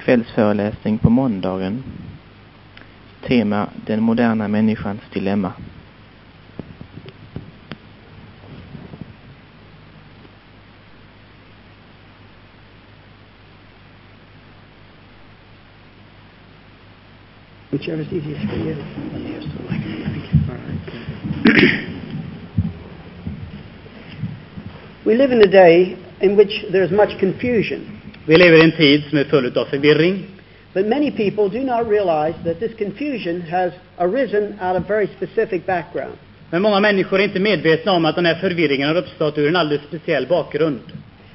kvällsföreläsning på måndagen. Tema Den moderna människans dilemma. Whichever's easiest for you. We live in a day in which there's much confusion, Vi lever i en tid som är full av förvirring. but many people do not realize that this confusion has arisen out of very specific background. Men många människor är inte medvetna om att den här förvirringen har uppstått ur en alldeles speciell bakgrund.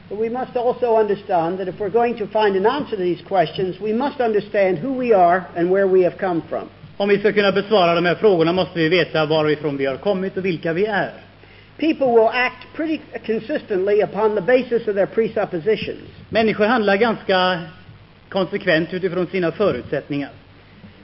But we must also understand that if we're going to find an answer to these questions, we must understand who we are and where we have come from. Om vi ska kunna besvara de här frågorna måste vi veta varifrån vi har kommit och vilka vi är. People will act pretty consistently upon the basis of their presuppositions. Människor handlar ganska konsekvent utifrån sina förutsättningar.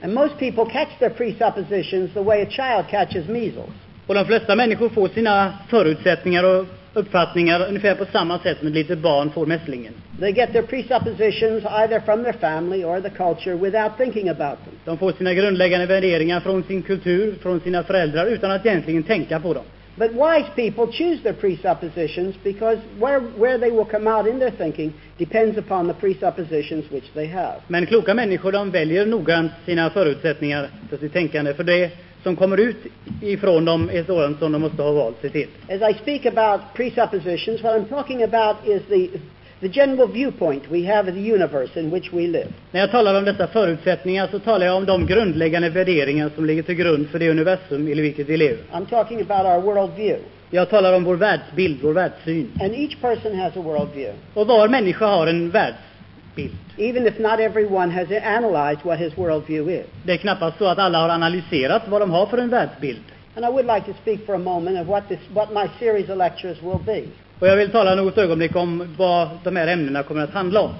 And most people catch their presuppositions the way a child catches measles. Och de flesta människor får sina förutsättningar och uppfattningar ungefär på samma sätt som ett litet barn får mässlingen. They get their presuppositions either from their family or the culture without thinking about them. De får sina grundläggande värderingar från sin kultur, från sina föräldrar, utan att egentligen tänka på dem. But wise people choose their presuppositions because where, where they will come out in their thinking depends upon the presuppositions which they have. Men kloka människor de väljer noggrant sina förutsättningar för sitt tänkande, för det som kommer ut ifrån dem är sådant som de måste ha valt sig till. As I speak about presuppositions, what I'm talking about is the, the general viewpoint we have of the universe in which we live. När jag talar om dessa förutsättningar så talar jag om de grundläggande värderingar som ligger till grund för det universum i vilket vi lever. I'm talking about our worldview. Jag talar om vår världsbild, vår världssyn. And each person has a worldview. Och var människa har en världsbild. Even if not everyone has analyzed what his worldview is. Det är knappast så att alla har analyserat vad de har för en världsbild. And I would like to speak for a moment of what, this, what my series of lectures will be. Och jag vill tala något ögonblick om vad de här ämnena kommer att handla om.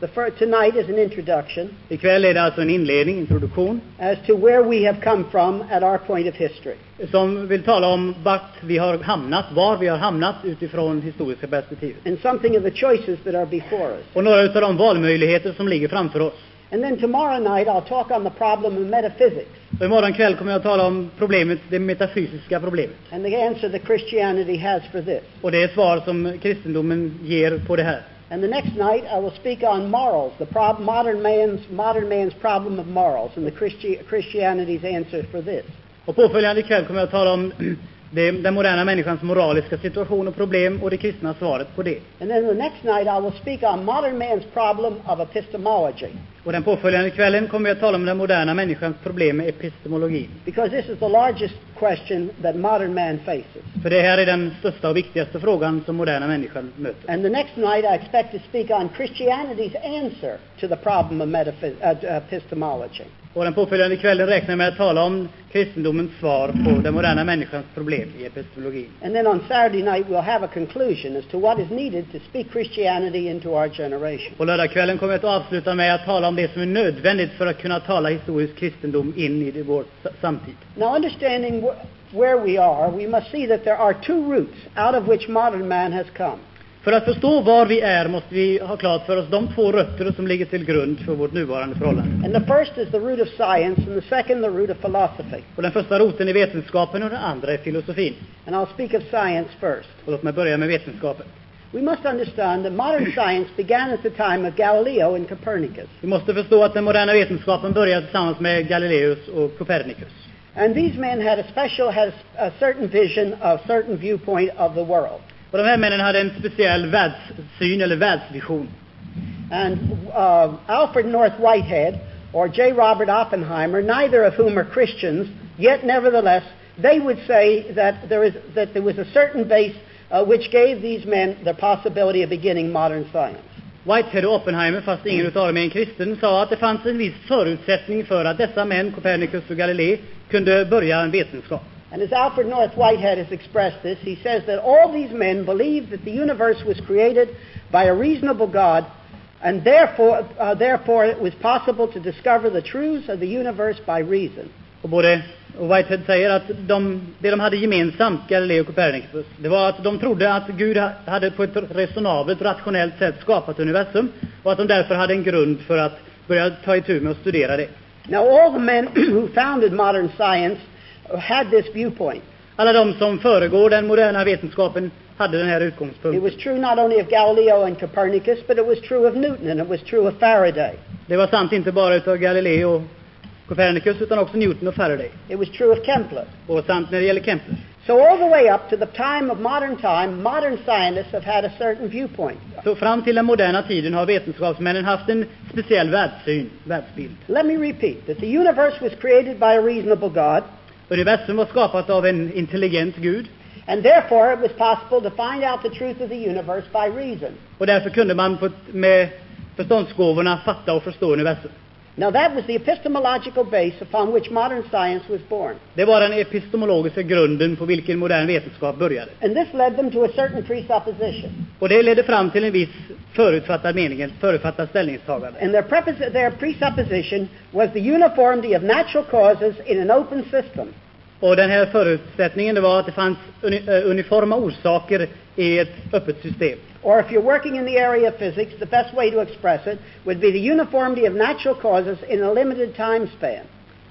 The fir- tonight is an introduction Ikväll är det alltså en inledning, introduktion, as to where we have come from at our point of history. som vill tala om vart vi har hamnat, var vi har hamnat utifrån historiska perspektivet. and something of the choices that are before us. Och några av de valmöjligheter som ligger framför oss. And then tomorrow night I'll talk on the problem of metaphysics Och imorgon kväll kommer jag att tala om problemet, det metafysiska problemet. and the answer that Christianity has for this. Och det är svar som kristendomen ger på det här. And the next night I will speak on morals, the prob- modern man's modern man's problem of morals and the Christi- Christianity's answer for this. Och påföljande kväll kommer jag att tala om det, den moderna människans moraliska situation och problem och det kristna svaret på det. And then the next night I will speak on modern man's problem of epistemology Och den påföljande kvällen kommer jag att tala om den moderna människans problem med epistemologi. because this is the largest question that modern man faces. För det här är den största och viktigaste frågan som moderna människan möter. And the next night, I expect to speak on Christianity's answer to the problem of metaphys- uh, epistemology. Och den påföljande kvällen räknar jag med att tala om kristendomens svar på den moderna människans problem i epistemologi. And then on Saturday night, we'll have a conclusion as to what is needed to speak Christianity into our generation. Och lördagskvällen kommer jag att avsluta med att tala om det som är nödvändigt för att kunna tala historisk kristendom in i vår samtid. Now, understanding where we are, we must see that there are two roots out of which modern man has come. För att förstå var vi är måste vi ha klart för oss de två rötter som ligger till grund för vårt nuvarande förhållande. And the first is the root of science, and the second, the root of philosophy. Och den första roten är vetenskapen och den andra är filosofin. And I'll speak of science first. Och låt mig börja med vetenskapen. We must understand that modern science began at the time of Galileo and Copernicus. Vi måste förstå att den moderna vetenskapen började tillsammans med Galileus och Copernicus. And these men had a special, had a, certain vision, a certain viewpoint of the world. Och de här männen hade en speciell världssyn eller världsvision. And uh, Alfred North Whitehead or J. Robert Oppenheimer, neither of whom are Christians, yet nevertheless, they would say that there, is, that there was a certain base uh, which gave these men the possibility of beginning modern science. Whitehead och Oppenheimer, fast ingen utav dem är en kristen, sa att det fanns en viss förutsättning för att dessa män, Copernicus och Galilei, kunde börja en vetenskap. And as Alfred North Whitehead has expressed this, he says that all these men believed that the universe was created by a reasonable God, and therefore, uh, therefore it was possible to discover the truths of the universe by reason. Och både och Whitehead säger att de, det de hade gemensamt, Galilei och Copernicus, det var att de trodde att Gud ha- hade på ett resonabelt, rationellt sätt skapat universum och att de därför hade en grund för att börja ta itu med att studera det. Now, all the men who founded modern science had this viewpoint. Alla de som föregår den moderna vetenskapen hade den här It utgångspunkten. was true not only of Galileo and Copernicus, but it was true of Newton and it was true of Faraday. Det var sant inte bara utav Galileo och Copernicus utan också Newton och Faraday. It was true of Kepler. Och sant när det gäller Kepler. So all the way up to the time of modern time, modern scientists have had a certain viewpoint. Så fram till den moderna tiden har vetenskapsmännen haft en speciell världssyn, världsbild. Let me repeat that the universe was created by a reasonable God, Universum var skapat av en intelligent Gud and therefore it was possible to find out the truth of the universe by reason. och därför kunde man med förståndsgåvorna fatta och förstå universum. Now that was the epistemological base upon which modern science was born. Det var den epistemologiska grunden på vilken modern vetenskap började. And this led them to a certain presupposition. Och det ledde fram till en viss förutfattad mening, ett förutfattat ställningstagande. And their, their presupposition was the uniformity of natural causes in an open system. Och den här förutsättningen det var att det fanns eh, uniforma orsaker i ett öppet system. Or if you're working in the area of physics, the best way to express it would be the uniformity of natural causes in a limited time span.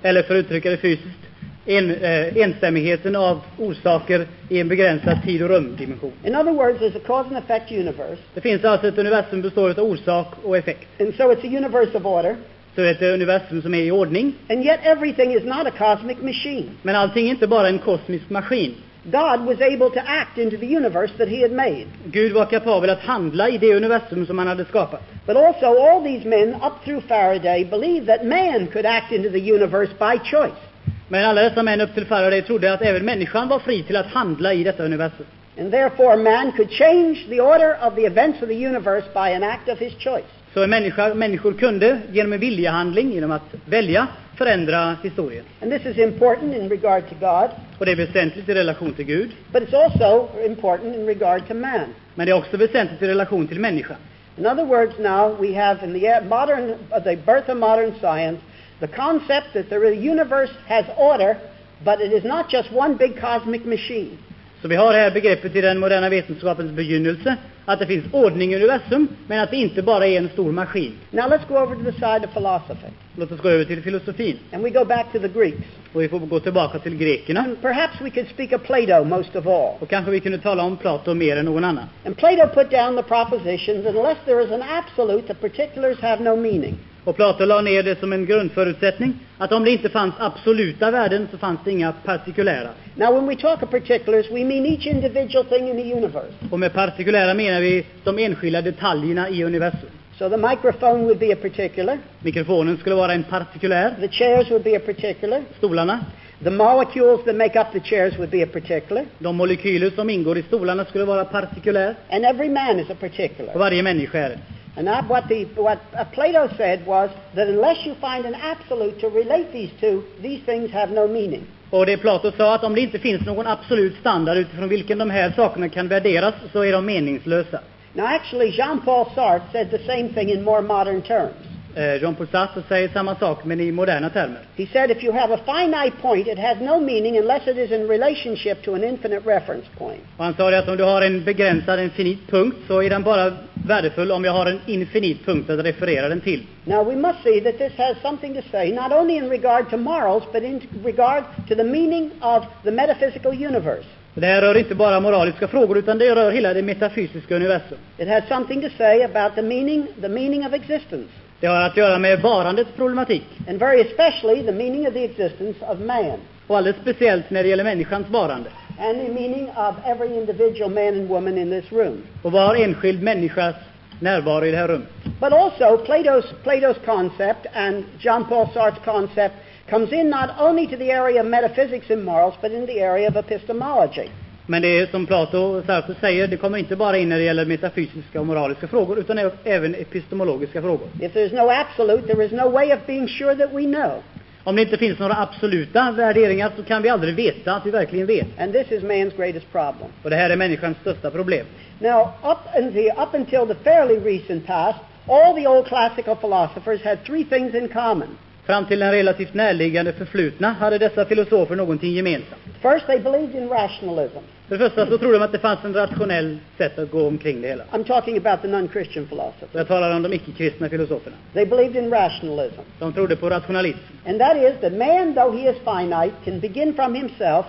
Eller för att uttrycka det fysiskt, en, eh, enstämmigheten av orsaker i en begränsad tid och rumdimension. In other words, there's a cause and effect universe, Det finns alltså ett universum består av orsak och effekt. and so it's a universe of order, Så det är ett universum som är i ordning. and yet everything is not a cosmic machine. Men allting är inte bara en kosmisk maskin. God was able to act into the universe that he had made. Gud var kapabel att handla i det universum som han hade skapat. But also, all these men up through Faraday believed that man could act into the universe by choice. Men alla dessa män upp till Faraday trodde att även människan var fri till att handla i detta universum. And therefore, man could change the order of the events of the universe by an act of his choice. Så människa, människor kunde genom en viljehandling, genom att välja, förändra historien. And this is important in regard to God, Och det är väsentligt i relation till Gud, but it's also important in regard to man. men det är också väsentligt i relation till människan. In other words, now we have in the modern, uh, the birth of modern science, the concept that the universe has order, but it is not just one big cosmic machine. Så vi har här begreppet i den moderna vetenskapens begynnelse, att det finns ordning i universum, men att det inte bara är en stor maskin. Now let's go over to the side of philosophy, Låt oss gå över till filosofin, and we go back to the Greeks. och vi får gå tillbaka till grekerna. And perhaps we could speak of Plato most of all. Och kanske vi kunde tala om Plato mer än någon annan. And Plato put down the proposition that unless there is an absolute, the particulars have no meaning. Och Plato la ner det som en grundförutsättning, att om det inte fanns absoluta värden så fanns det inga partikulära. Now, when we talk of particulars, we mean each individual thing in the universe. Och med partikulära menar vi de enskilda detaljerna i universum. So the microphone would be a particular, Mikrofonen skulle vara en partikulär, the chairs would be a particular, stolarna, the molecules that make up the chairs would be a particular, de molekyler som ingår i stolarna skulle vara partikulär, and every man is a och particular. varje människa är det. And that, what, the, what uh, Plato said was that unless you find an absolute to relate these two, these things have no meaning. Och det Plato sa att om det inte finns någon absolut standard utifrån vilken de här sakerna kan värderas så är de meningslösa. Now, actually, Jean-Paul Sartre said the same thing in more modern terms. Eh, Jean-Paul Sartre säger samma sak men i moderna termer. He said if you have a finite point, it has no meaning unless it is in relationship to an infinite reference point. Och han sa att om du har en begränsad, en finit punkt så är den bara värdefull om jag har en infinit punkt att referera den till. Now, we must see that this has something to say, not only in regard to morals, but in regard to the meaning of the metaphysical universe. Det här rör inte bara moraliska frågor utan det rör hela det metafysiska universum. It has something to say about the meaning, the meaning of existence, Det har att göra med varandets problematik and very especially the meaning of the existence of man, och alldeles speciellt när det gäller människans varande and the meaning of every individual man and woman in this room. och var enskild människas närvaro i det här rummet. But also, Plato's, Plato's concept and John Paul Sartre's concept comes in not only to the area of metaphysics and morals, but in the area of epistemology. Men det är som Plato Sartre säger, det kommer inte bara in när det gäller metafysiska och moraliska frågor utan även epistemologiska frågor. If there's no absolute, there is no way of being sure that we know. Om det inte finns några absoluta värderingar så kan vi aldrig veta att vi verkligen vet. And this is man's greatest problem. Och det här är människans största problem. Now, up, the, up until the fairly recent past, all the old classical philosophers had three things in common. Fram till den relativt närliggande förflutna hade dessa filosofer någonting gemensamt. First, they believed in rationalism. För det första så trodde de att det fanns en rationell sätt att gå omkring det hela. I'm talking about the non-Christian philosophers. Jag talar om de icke-kristna filosoferna. They believed in rationalism. De trodde på rationalism. And that is that man, though he is finite, can begin from himself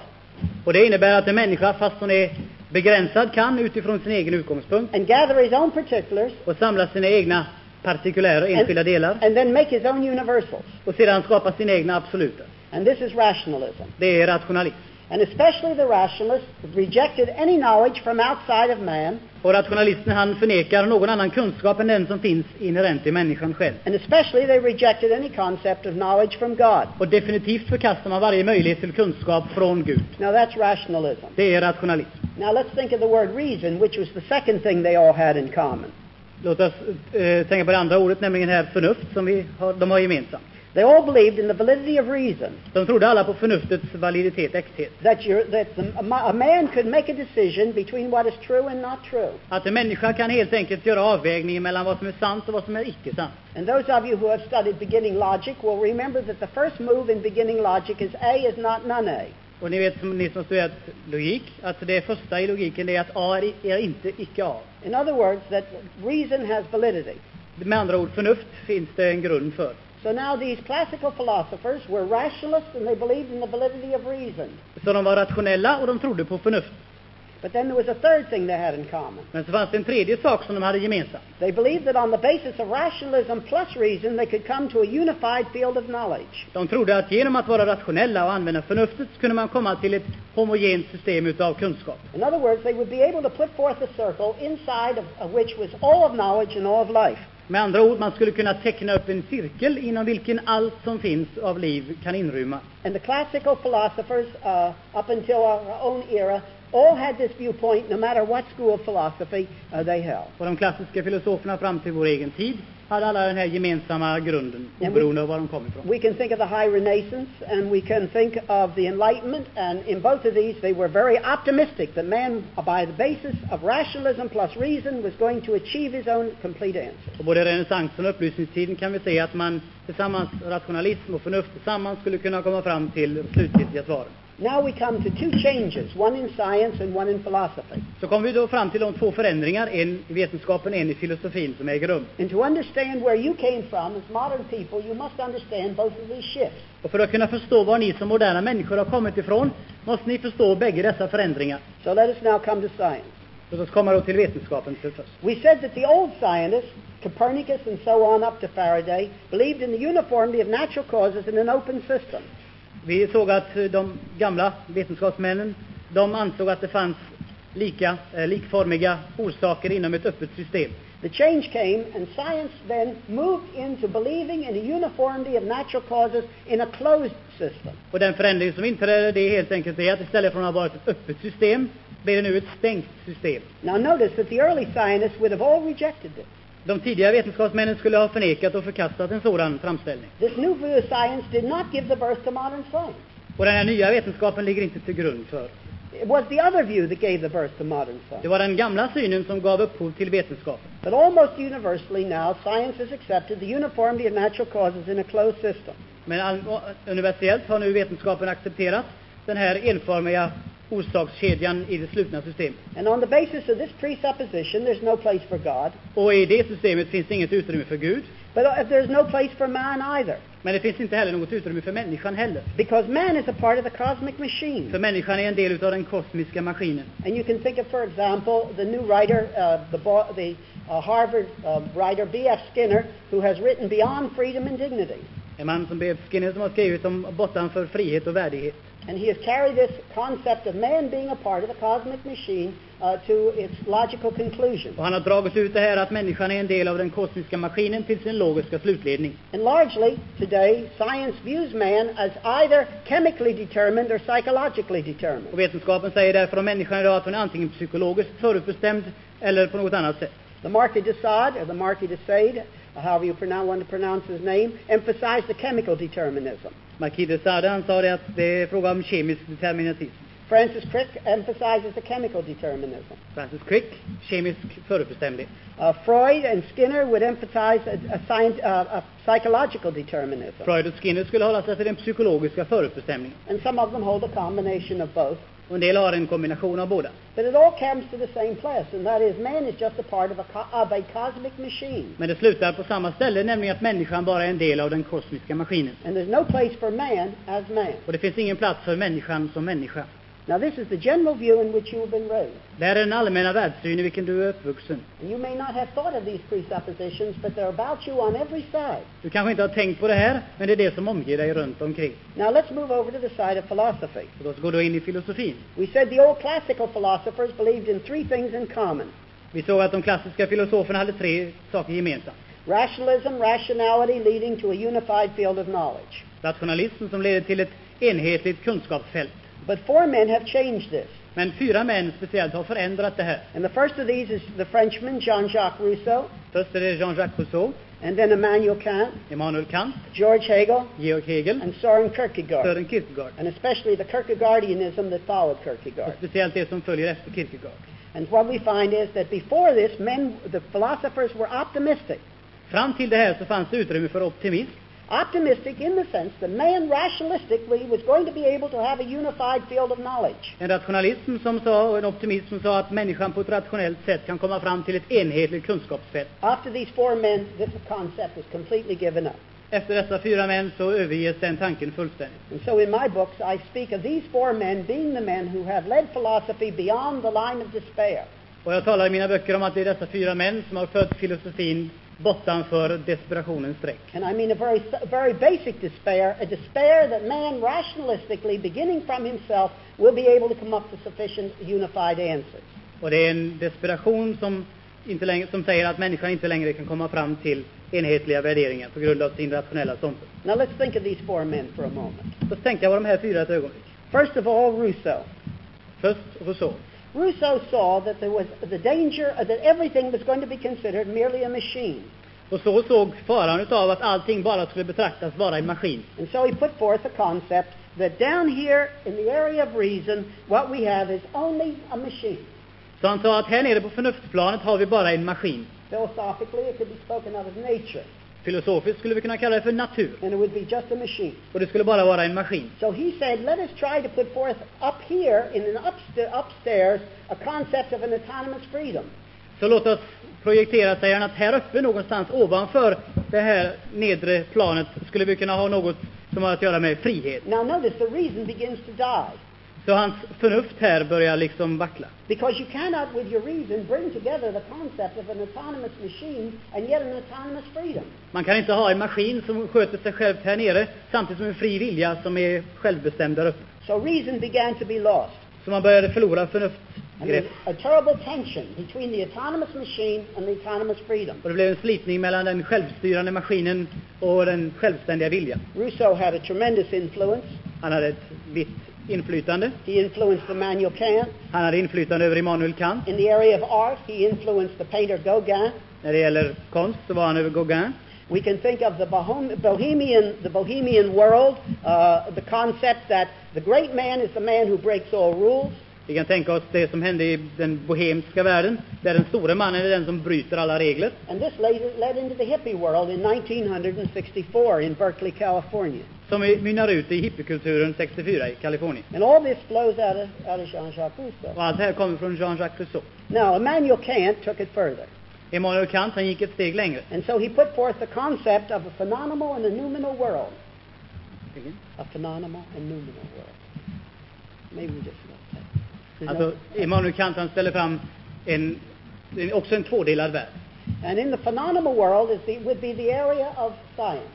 Och det innebär att en människa, fast hon är begränsad, kan utifrån sin egen utgångspunkt and gather his own particulars och samla sina egna partikulära, enskilda delar and then make his own universals. och sedan skapa sina egna absoluta. And this is rationalism. Det är rationalism. And especially the rationalists rejected any knowledge from outside of man, Och rationalisten han förnekar någon annan kunskap än den som finns inherent i människan själv. and especially they rejected any concept of knowledge from God. Och definitivt förkastar man varje möjlighet till kunskap från Gud. Now that's rationalism. Det är rationalism. Now let's think of the word reason, which was the second thing they all had in common. Låt oss eh, tänka på det andra ordet, nämligen här förnuft, som vi har, de har gemensamt. They all believed in the validity of reason, De trodde alla på förnuftets validitet, äkthet. that, that the, a, ma- a man could make a decision between what is true and not true. Att en människa kan helt enkelt göra avvägningen mellan vad som är sant och vad som är icke sant. And those of you who have studied beginning logic will remember that the first move in beginning logic is A is not none A. Och ni vet, som ni som studerat logik, att det första i logiken är att A är, är inte icke A. In other words, that reason has validity. Med andra ord, förnuft finns det en grund för. So now these classical philosophers were rationalists and they believed in the validity of reason. Så de var rationella och de trodde på förnuft. But then there was a third thing they had in common. Men så fanns det en tredje sak som de hade gemensamt. They believed that on the basis of rationalism plus reason, they could come to a unified field of knowledge. De trodde att genom att vara rationella och använda förnuftet kunde man komma till ett homogent system utav kunskap. In other words, they would be able to put forth a circle inside of, of which was all of knowledge and all of life. Med andra ord, man skulle kunna teckna upp en cirkel inom vilken allt som finns av liv kan inrymmas. And the classical philosophers, uh, up until our own era, all had this viewpoint, no matter what school of philosophy uh, they held. Och de klassiska filosoferna fram till vår egen tid hade alla den här gemensamma grunden, oberoende av var de kom ifrån. We can think of the High Renaissance, and we can think of the Enlightenment, and in both of these, they were very optimistic that man, by the basis of rationalism plus reason, was going to achieve his own complete answer. Och både renässansen och upplysningstiden kan vi se att man tillsammans, rationalism och förnuft tillsammans skulle kunna komma fram till slutgiltiga svaren. Now we come to two changes, one in science and one in philosophy. Så kommer vi då fram till de två förändringar, en i vetenskapen, en i filosofin, som äger rum. And to understand where you came from as modern people, you must understand both of these shifts. Och för att kunna förstå var ni som moderna människor har kommit ifrån, måste ni förstå bägge dessa förändringar. So let us now come to science. Låt oss komma då till vetenskapen till först. We said that the old scientists, Copernicus and so on up to Faraday, believed in the uniformity of natural causes in an open system. Vi såg att de gamla vetenskapsmännen, de ansåg att det fanns lika, eh, likformiga orsaker inom ett öppet system. The change came, and science then moved into believing in a uniformity of natural causes in a closed system. Och den förändring som inträder, det är helt enkelt det att istället för att ha varit ett öppet system, blir det nu ett stängt system. Now notice that the early scientists would have all rejected this. De tidiga vetenskapsmännen skulle ha förnekat och förkastat en sådan framställning. This new view of science did not give the birth to modern science. Och den här nya vetenskapen ligger inte till grund för. It was the other view that gave the birth to modern Det science. var den gamla synen som gav upphov till vetenskapen. But almost universally now, science has accepted the uniformity of natural causes in a closed system. Men all, universellt har nu vetenskapen accepterat den här enformiga orsakskedjan i det slutna systemet. And on the basis of this presupposition, there's no place for God. Och i det systemet finns det inget utrymme för Gud. But uh, there's no place for man either. Men det finns inte heller något utrymme för människan heller. Because man is a part of the cosmic machine. För människan är en del av den kosmiska maskinen. And you can think of, for example, the new writer, uh, the, the uh, Harvard uh, writer B.F. Skinner, who has written Beyond Freedom and Dignity. En man som B.F. Skinner som har skrivit om bortanför frihet och värdighet. And he has carried this concept of man being a part of the cosmic machine uh, to its logical conclusion. Och han har dragit ut det här att människan är en del av den kosmiska maskinen till sin logiska slutledning. And largely, today, science views man as either chemically determined or psychologically determined. Och vetenskapen säger därför om människan idag att hon är antingen psykologiskt förutbestämd eller på något annat sätt. The Marquis de Sade, or the Marquis de Sade, however you pronounce, want to pronounce his name, emphasized the chemical determinism. Marquis de Sade han sa det att det är fråga om kemisk determinism. Francis Crick emphasizes the chemical determinism. Francis Crick, kemisk förutbestämdhet. Uh, Freud and Skinner would emphasize a, a, scient- uh, a psychological determinism. Freud och Skinner skulle hålla sig till den psykologiska förutbestämningen. And some of them hold a combination of both. Och en del har en kombination av båda. But it all comes to the same place, and that is man is just a part of a, of a cosmic machine. Men det slutar på samma ställe, nämligen att människan bara är en del av den kosmiska maskinen. And there's no place for man as man. Och det finns ingen plats för människan som människa. Now, this is the general view in which you have been raised. Det här är den allmänna världssyn i vilken du är uppvuxen. You may not have thought of these presuppositions, but they're about you on every side. Du kanske inte har tänkt på det här, men det är det som omger dig runt omkring. Now, let's move over to the side of philosophy. Och då går du in i filosofin. We said the old classical philosophers believed in three things in common Vi såg att de klassiska filosoferna hade tre saker gemensamt. rationalism, rationality leading to a unified field of knowledge. Rationalism som leder till ett enhetligt kunskapsfält. But four men have changed this. Men fyra män speciellt har förändrat det här. And the first of these is the Frenchman Jean-Jacques Rousseau, Först är det Jean-Jacques Rousseau, and then Immanuel Kant, Immanuel Kant, George Hegel, Georg Hegel, and Soren Kierkegaard, Sören Kierkegaard. and especially the Kierkegaardianism that followed Och Kierkegaard. speciellt det som följer efter Kierkegaard. And what we find is that before this, men, the philosophers were optimistic. Fram till det här så fanns det utrymme för optimism. Optimistic in the sense that man rationalistically was going to be able to have a unified field of knowledge. En rationalism som sa, och en optimism som sa att människan på ett rationellt sätt kan komma fram till ett enhetligt kunskapsfält. After these four men, this concept was completely given up. Efter dessa fyra män så överges den tanken fullständigt. And so in my books, I speak of these four men being the men who have led philosophy beyond the line of despair. Och jag talar i mina böcker om att det är dessa fyra män som har fört filosofin bortanför desperationens streck. And I mean a very, very basic despair, a despair that man rationalistically, beginning from himself, will be able to come up to sufficient unified answers. Och det är en desperation som, inte längre, som säger att människan inte längre kan komma fram till enhetliga värderingar på grund av sin rationella ståndpunkt. Now let's think of these four men for a moment. Låt oss tänka på de här fyra ett ögonblick. First of all, Rousseau. Först Rousseau. Rousseau saw that there was the danger uh, that everything was going to be considered merely a machine. Rousseau såg faran utav att allting bara skulle betraktas vara en maskin. And so he put forth a concept that down here in the area of reason, what we have is only a machine. Så han sa att här nere på förnuftsplanet har vi bara en maskin. Philosophically, it could be spoken of as nature, Filosofiskt skulle vi kunna kalla det för natur. and it would be just a machine. Och det skulle bara vara en maskin. So he said, let us try to put forth up here in an upsta- upstairs a concept of an autonomous freedom. Så låt oss projektera, säger han, att här uppe någonstans ovanför det här nedre planet skulle vi kunna ha något som har att göra med frihet. Now notice the reason begins to die. Så hans förnuft här börjar liksom vackla. Because you cannot, with your reason, bring together the concept of an autonomous machine and yet an autonomous freedom. Man kan inte ha en maskin som sköter sig själv här nere samtidigt som en fri vilja som är självbestämd där uppe. So reason began to be lost. Så man började förlora förnuftsgrepp. a terrible tension between the autonomous machine and the autonomous freedom. Och det blev en slitning mellan den självstyrande maskinen och den självständiga viljan. Rousseau had a tremendous influence. Han hade ett vitt inflytande. He influenced Immanuel Kant. Han hade inflytande över Immanuel Kant. In the area of art, he influenced the painter Gauguin. När det gäller konst så var han över Gauguin. We can think of the Bohem- Bohemian, the Bohemian world, uh, the concept that the great man is the man who breaks all rules. Vi kan tänka oss det som hände i den bohemska världen, där den store mannen är den som bryter alla regler. And this led, led into the hippie world in 1964 in Berkeley, California. Som mynnar ut i hippiekulturen 64 i Kalifornien. And all this flows out of, out of Jean-Jacques Rousseau. Och allt det här kommer från Jean-Jacques Rousseau. Now, Immanuel Kant took it further. Immanuel Kant, han gick ett steg längre. And so he put forth the concept of a phenomenal and a noumenal world. A phenomenal and noumenal world. Maybe we just left that. There's Alltså, no- Immanuel Kant, han ställer fram en, en, också en tvådelad värld. and in the phenomenal world is the, would be the area of science.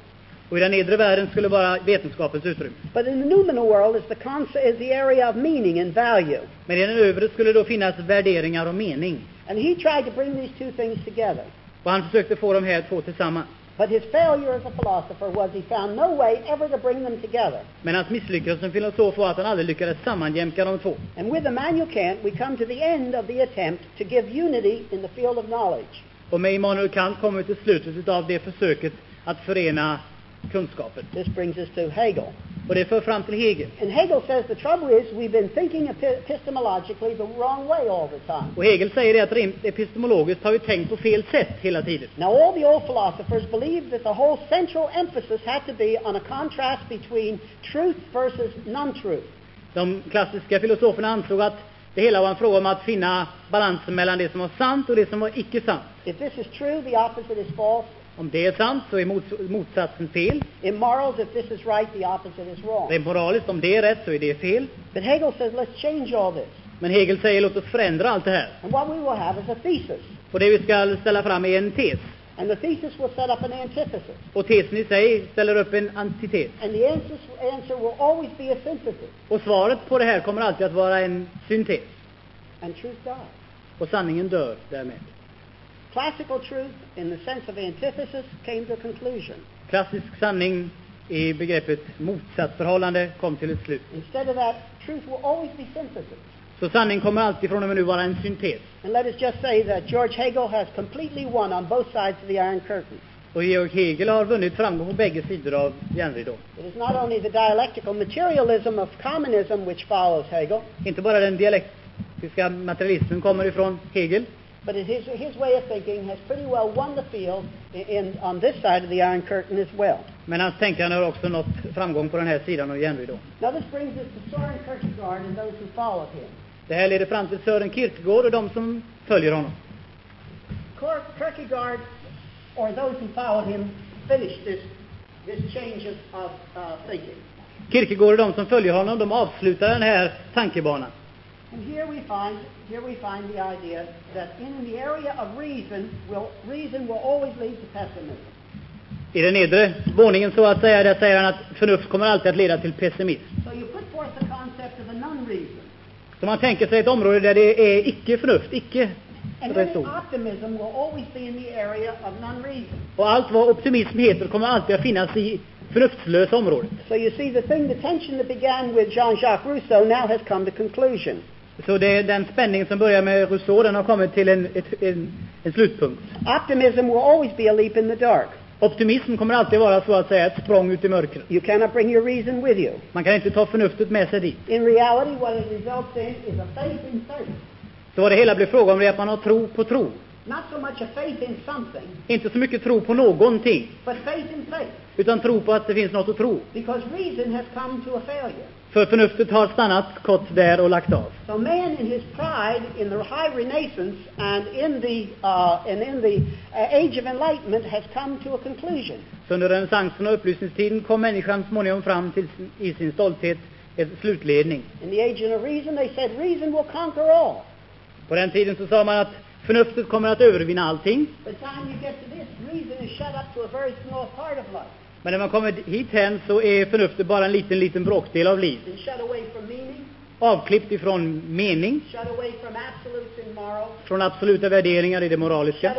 Och i den nedre världen skulle vara vetenskapens utrymme. But in the noumenal world is the concept is the area of meaning and value. Men i den övre skulle då finnas värderingar och mening. And he tried to bring these two things together. Och han försökte få de här två tillsammans. But his failure as a philosopher was he found no way ever to bring them together. Men hans misslyckande som filosof var att han aldrig lyckades sammanjämka de två. And with Immanuel Kant, we come to the end of the attempt to give unity in the field of knowledge. Och med Immanuel Kant kommer vi till slutet av det försöket att förena kunskapen. This brings us to Hegel. Och det för fram till Hegel. And Hegel says the trouble is we've been thinking epi- epistemologically the wrong way all the time. Och Hegel säger det att rent epistemologiskt har vi tänkt på fel sätt hela tiden. Now, all the old philosophers believed that the whole central emphasis had to be on a contrast between truth versus non-truth. De klassiska filosoferna ansåg att det hela var en fråga om att finna balansen mellan det som var sant och det som var icke sant. If this is true, the opposite is false. Om det är sant så är mots- motsatsen fel. In morals, if this is right, the opposite is wrong. Rent moraliskt, om det är rätt så är det fel. But Hegel says, let's change all this. Men Hegel säger låt oss förändra allt det här. And what we will have is a thesis. Och det vi ska ställa fram är en tes. And the thesis will set up an antithesis. Och tesen i sig ställer upp en antites. And the answer, answer will always be a synthesis. Och svaret på det här kommer alltid att vara en syntes. And truth dies. Och sanningen dör därmed. Classical truth, in the sense of antithesis, came to a conclusion. Klassisk sanning i begreppet motsatsförhållande kom till ett slut. Instead of that, truth will always be synthesis. Så sanning kommer alltid från och med nu vara en syntes. And let us just say that George Hegel has completely won on both sides of the Iron Curtain. Och Georg Hegel har vunnit framgång på bägge sidor av järnridån. It is not only the dialectical materialism of communism which follows Hegel, Inte bara den dialektiska materialismen kommer ifrån Hegel, but his, his way of thinking has pretty well won the field in, on this side of the Iron Curtain as well. men hans tänkande har också nått framgång på den här sidan av järnridån. Now this brings us to Kierkegaard and those who followed him. Det här leder fram till Sören Kierkegaard och de som följer honom. Kier- Kierkegaard, or those who followed him, finished this, this change of, of uh, thinking. Kierkegaard och de som följer honom, de avslutar den här tankebanan. And here we find here we find the idea that in the area of reason will reason will always lead to pessimism. I den nedre våningen så att säga, där säger han att förnuft kommer alltid att leda till pessimism. So you put forth the concept of a non-reason. Så man tänker sig ett område där det är icke förnuft, icke reson. optimism will always be in the area of non-reason. Och allt vad optimism heter kommer alltid att finnas i förnuftslösa området. So you see the thing, the tension that began with Jean-Jacques Rousseau now has come to conclusion. Så det är den spänning som börjar med Rousseau, den har kommit till en, ett, en, en slutpunkt. Optimism will always be a leap in the dark. Optimism kommer alltid vara så att säga ett språng ut i mörkret. You cannot bring your reason with you. Man kan inte ta förnuftet med sig dit. In reality, what it results in is a faith in faith. Så vad det hela blir fråga om är att man har tro på tro. Not so much a faith in something, Inte så mycket tro på någonting, but faith in faith. utan tro på att det finns något att tro. Because reason has come to a failure. För förnuftet har stannat kort där och lagt av. So man in his pride in the high renaissance and in the, uh, and in the uh, age of enlightenment has come to a conclusion. Så under renässansen och upplysningstiden kom människan småningom fram till sin, i sin stolthet en slutledning. In the age of reason, they said reason will conquer all. På den tiden så sa man att förnuftet kommer att övervinna allting. By the time you get to this, reason is shut up to a very small part of life. Men när man kommer hit hen så är förnuftet bara en liten, liten bråkdel av liv. Avklippt ifrån mening, från absoluta värderingar i det moraliska,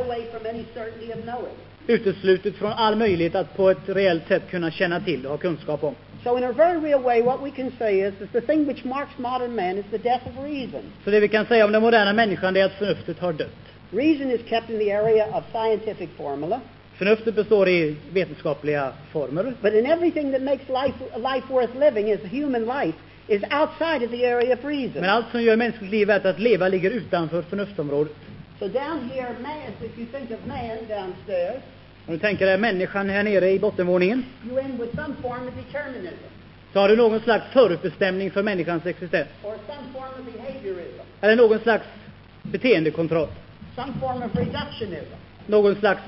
uteslutet från all möjlighet att på ett reellt sätt kunna känna till och ha kunskap om. So in a very real way, what we can say is that the thing which marks modern man is the death of reason. Så det vi kan säga om den moderna människan är att förnuftet har dött. Reason is kept in the area of scientific formula, Förnuftet består i vetenskapliga former, but in everything that makes life, life worth living a human life is outside of the area of reason. men allt som gör mänskligt liv värt att leva ligger utanför förnuftsområdet. So down here, man, if you think of man downstairs, Om du tänker dig människan här nere i bottenvåningen, you end with some form of determinism så har du någon slags förutbestämning för människans existens. or some form of behaviorism, Eller någon slags beteendekontroll. some form of reductionism. Någon slags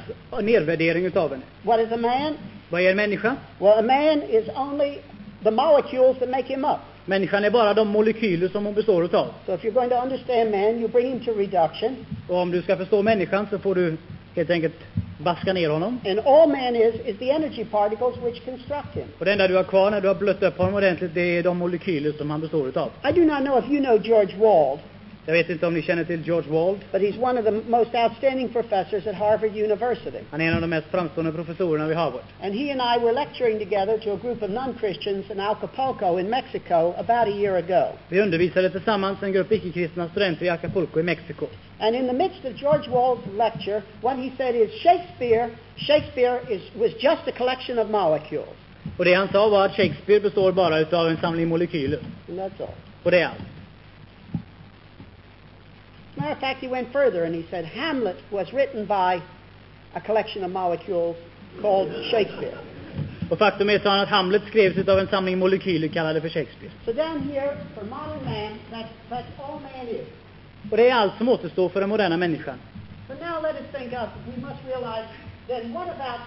nedvärdering utav henne. What is a man? Vad är en människa? Well, a man is only the molecules that make him up. Människan är bara de molekyler som hon består utav. So if you're going to understand man, you bring him to reduction, Och om du ska förstå människan så får du helt enkelt baska ner honom. and all man is is the energy particles which construct him. Och det enda du har kvar när du har blött upp honom ordentligt det är de molekyler som han består utav. I do not know if you know George Wald, Jag vet inte om ni känner till George Wald. but he's one of the most outstanding professors at Harvard University. Han är en av de mest framstående professorerna vid Harvard. And he and I were lecturing together to a group of non-Christians in Acapulco in Mexico about a year ago. Vi undervisade tillsammans en grupp icke-kristna studenter i Acapulco i Mexiko. And in the midst of George Wald's lecture, what he said is Shakespeare, Shakespeare is, was just a collection of molecules. Och det han sa var att Shakespeare består bara utav en samling molekyler. And that's all. Och det är allt. Matter of fact, he went further and he said Hamlet was written by a collection of molecules called Shakespeare. Och faktum är, att Hamlet skrevs utav en samling molekyler kallade för Shakespeare. So down here, for modern man, that, that's all man is. Och det är allt som återstår för den moderna människan. So now let us think of, we must realize, then what about,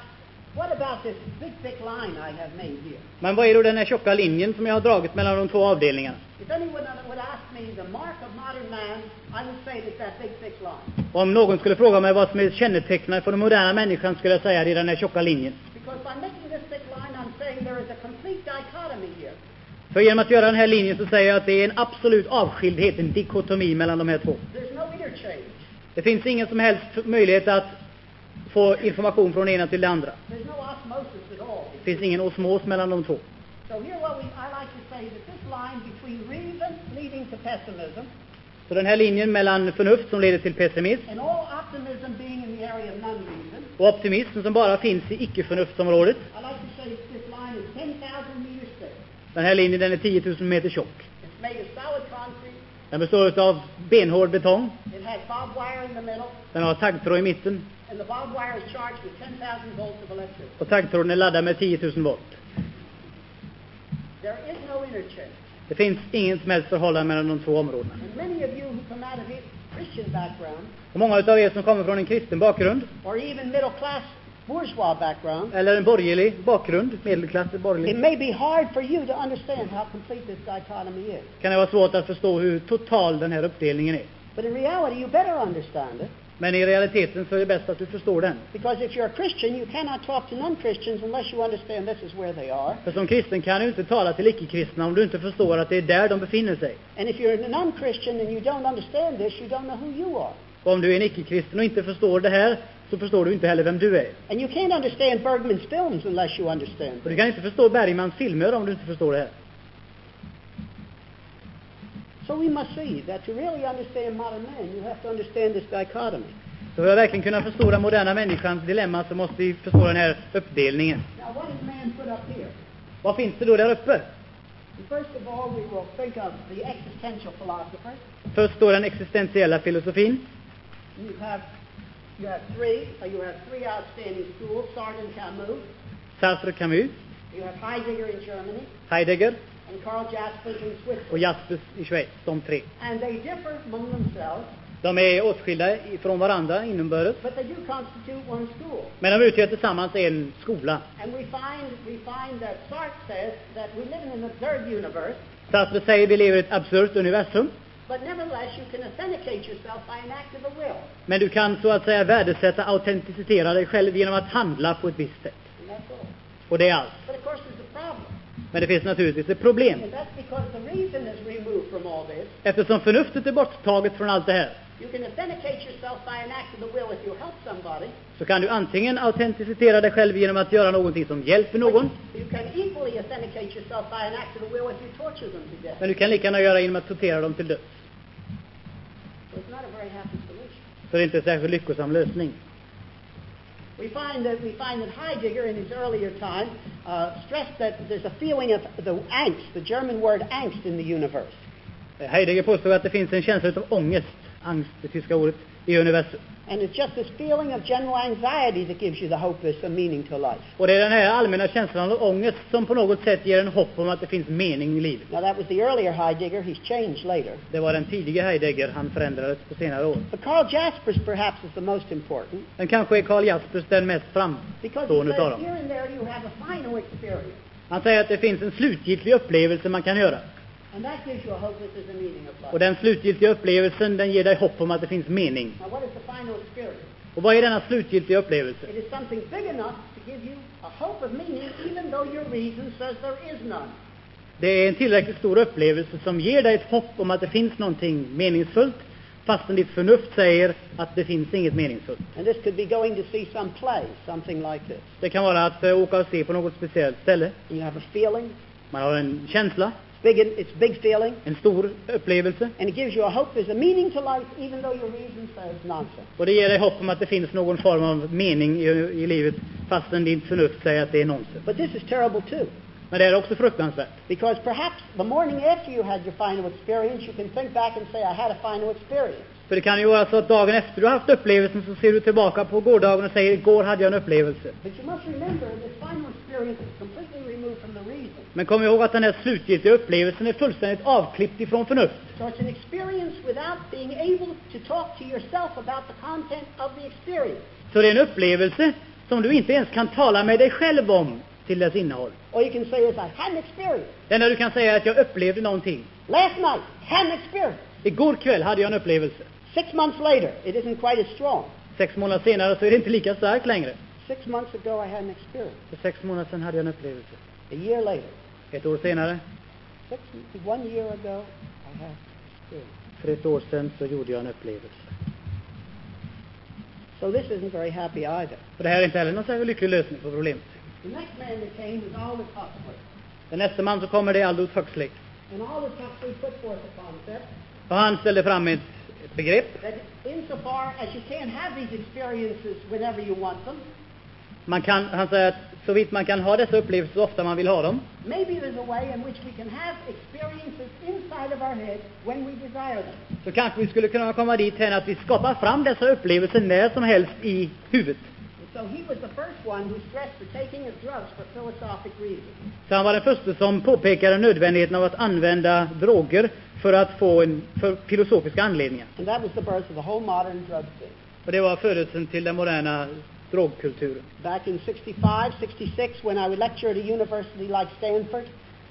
what about this big thick line I have made here? Men vad är då den här tjocka linjen som jag har dragit mellan de två avdelningarna? If anyone would ask me the mark of modern man, I would say it's that big thick line. Och om någon skulle fråga mig vad som är kännetecknande för den moderna människan skulle jag säga det är den här tjocka linjen. Because by making this thick line, I'm saying there is a complete dichotomy here. För genom att göra den här linjen så säger jag att det är en absolut avskildhet, en dikotomi mellan de här två. Det finns ingen som helst möjlighet att få information från det ena till det andra. Det finns ingen osmos mellan de två. Så den här linjen mellan förnuft som leder till pessimism and all optimism being in the area of non-reason, och optimism som bara finns i icke-förnuftsområdet. I like to say this line is 10,000 meters thick. Den här linjen den är 10 000 meter tjock. Den består av benhård betong. It has barbed wire in the middle, Den har taggtråd i mitten and the barbed wire is charged with 10,000 volts of electricity. och taggtråden är laddad med 10 000 volt. There is no interchange. Det finns ingen som helst förhållande mellan de två områdena. And many of you who come out of a Christian background, Och många av er som kommer från en kristen bakgrund or even middle class bourgeois background, eller en borgerlig bakgrund, medelklass, borgerlig, it may be hard for you to understand how complete this dichotomy is. kan det vara svårt att förstå hur total den här uppdelningen är. But in reality, you better understand it. Men i realiteten så är det bäst att du förstår den. Because if you're a Christian, you cannot talk to non-Christians unless you understand this is where they are. För som kristen kan du inte tala till icke-kristna om du inte förstår att det är där de befinner sig. And if you're a non-Christian and you don't understand this, you don't know who you are. Och om du är en icke-kristen och inte förstår det här så förstår du inte heller vem du är. And you can't understand Bergman's films unless you understand Och du kan inte förstå Bergmans filmer om du inte förstår det här. So we must see that to really understand modern man, you have to understand this dichotomy. Så för att verkligen kunna förstå den moderna människans dilemma så måste vi förstå den här uppdelningen. Now, what is man put up here? Vad finns det då där uppe? First of all, we will think of the existential philosophers. Först då den existentiella filosofin. You have you have three. Uh, you have three outstanding schools: Sartre and Camus. Sartre Camus, You have Heidegger in Germany Heidegger and Karl Jaspers in och Switzerland. Jaspers i Schweiz, de tre. And they differ among themselves, De är åtskilda från varandra inbördes, but they do constitute one school. men de utgör tillsammans en skola. And we find we find that Sartre says that we live in an absurd universe, Sartre säger vi lever i ett absurt universum, but nevertheless you can authenticate yourself by an act of the will. men du kan så att säga värdesätta, autentisera dig själv genom att handla på ett visst sätt. And that's all. Och det är allt. But of course there's a problem. Men det finns naturligtvis ett problem. Eftersom förnuftet är borttaget från allt det här, så kan du antingen autentisera dig själv genom att göra någonting som hjälper någon, men du kan lika gärna göra genom att tortera dem till döds. Så det är inte en särskilt lyckosam lösning. We find that we find that Heidegger, in his earlier time, uh, stressed that there's a feeling of the angst, the German word angst, in the universe. Heidegger påstår att det finns en känsla av ångest, angst, det tyska ordet, i universum. And it's just this feeling of general anxiety that gives you the hope there's some meaning to life. Och det är den här allmänna känslan av ångest som på något sätt ger en hopp om att det finns mening i livet. Now that was the earlier Heidegger. He's changed later. Det var den tidiga Heidegger, han förändrades på senare år. But Karl Jaspers perhaps is the most important Men kanske är Karl Jaspers den mest framstående utav dem. here and there you have a final experience. Han säger att det finns en slutgiltig upplevelse man kan göra. Och den slutgiltiga upplevelsen, den ger dig hopp om att det finns mening. Och vad är denna slutgiltiga upplevelse? Det är en tillräckligt stor upplevelse som ger dig ett hopp om att det finns någonting meningsfullt, fastän ditt förnuft säger att det finns inget meningsfullt. Some play, like. Det kan vara att eh, åka och se på något speciellt ställe. You have a feeling, Man har en känsla, big, it's big feeling, en stor upplevelse. and it gives you a hope there's a meaning to life even though your reason says nonsense. Och det ger dig hopp om att det finns någon form av mening i, i livet fastän ditt förnuft säger att det är nonsens. But this is terrible too, Men det är också fruktansvärt. because perhaps the morning after you had your final experience, you can think back and say, I had a final experience. För det kan ju vara så att dagen efter du har haft upplevelsen så ser du tillbaka på gårdagen och säger igår hade jag en upplevelse. Men kom ihåg att den här slutgiltiga upplevelsen är fullständigt avklippt ifrån förnuft. So it's an experience without being able to talk to yourself about the content of the experience. Så det är en upplevelse som du inte ens kan tala med dig själv om till dess innehåll. All you can say is, I had an experience. Det enda du kan säga är att jag upplevde någonting. Last night, had an experience. Igår kväll hade jag en upplevelse. Six months later, it isn't quite as strong. Sex månader senare så är det inte lika starkt längre. Six months ago, I had an experience. För sex månader sedan hade jag en upplevelse. A year later, Ett år senare, six, one year ago, I had experience. för ett år sedan, så gjorde jag en upplevelse. So this isn't very happy either. Och det här är inte heller någon särskilt lycklig lösning på problemet. The next man that came was Aldous Huxley. Den nästa man så kommer det är Aldous Huxley. And Aldous Huxley put forth a concept Och han ställde fram ett begrepp. Man kan, han säger att så vitt man kan ha dessa upplevelser så ofta man vill ha dem, så kanske vi skulle kunna komma dit hän att vi skapar fram dessa upplevelser när som helst i huvudet. So he was the first one who stressed the taking of drugs for philosophic reasons. Så han var den första som påpekade nödvändigheten av att använda droger för att få en för filosofiska anledningar. And that was the birth of the whole modern drug thing. Och det var födelsen till den moderna drogkulturen. Back in 65, 66, when I would lecture at a university like Stanford,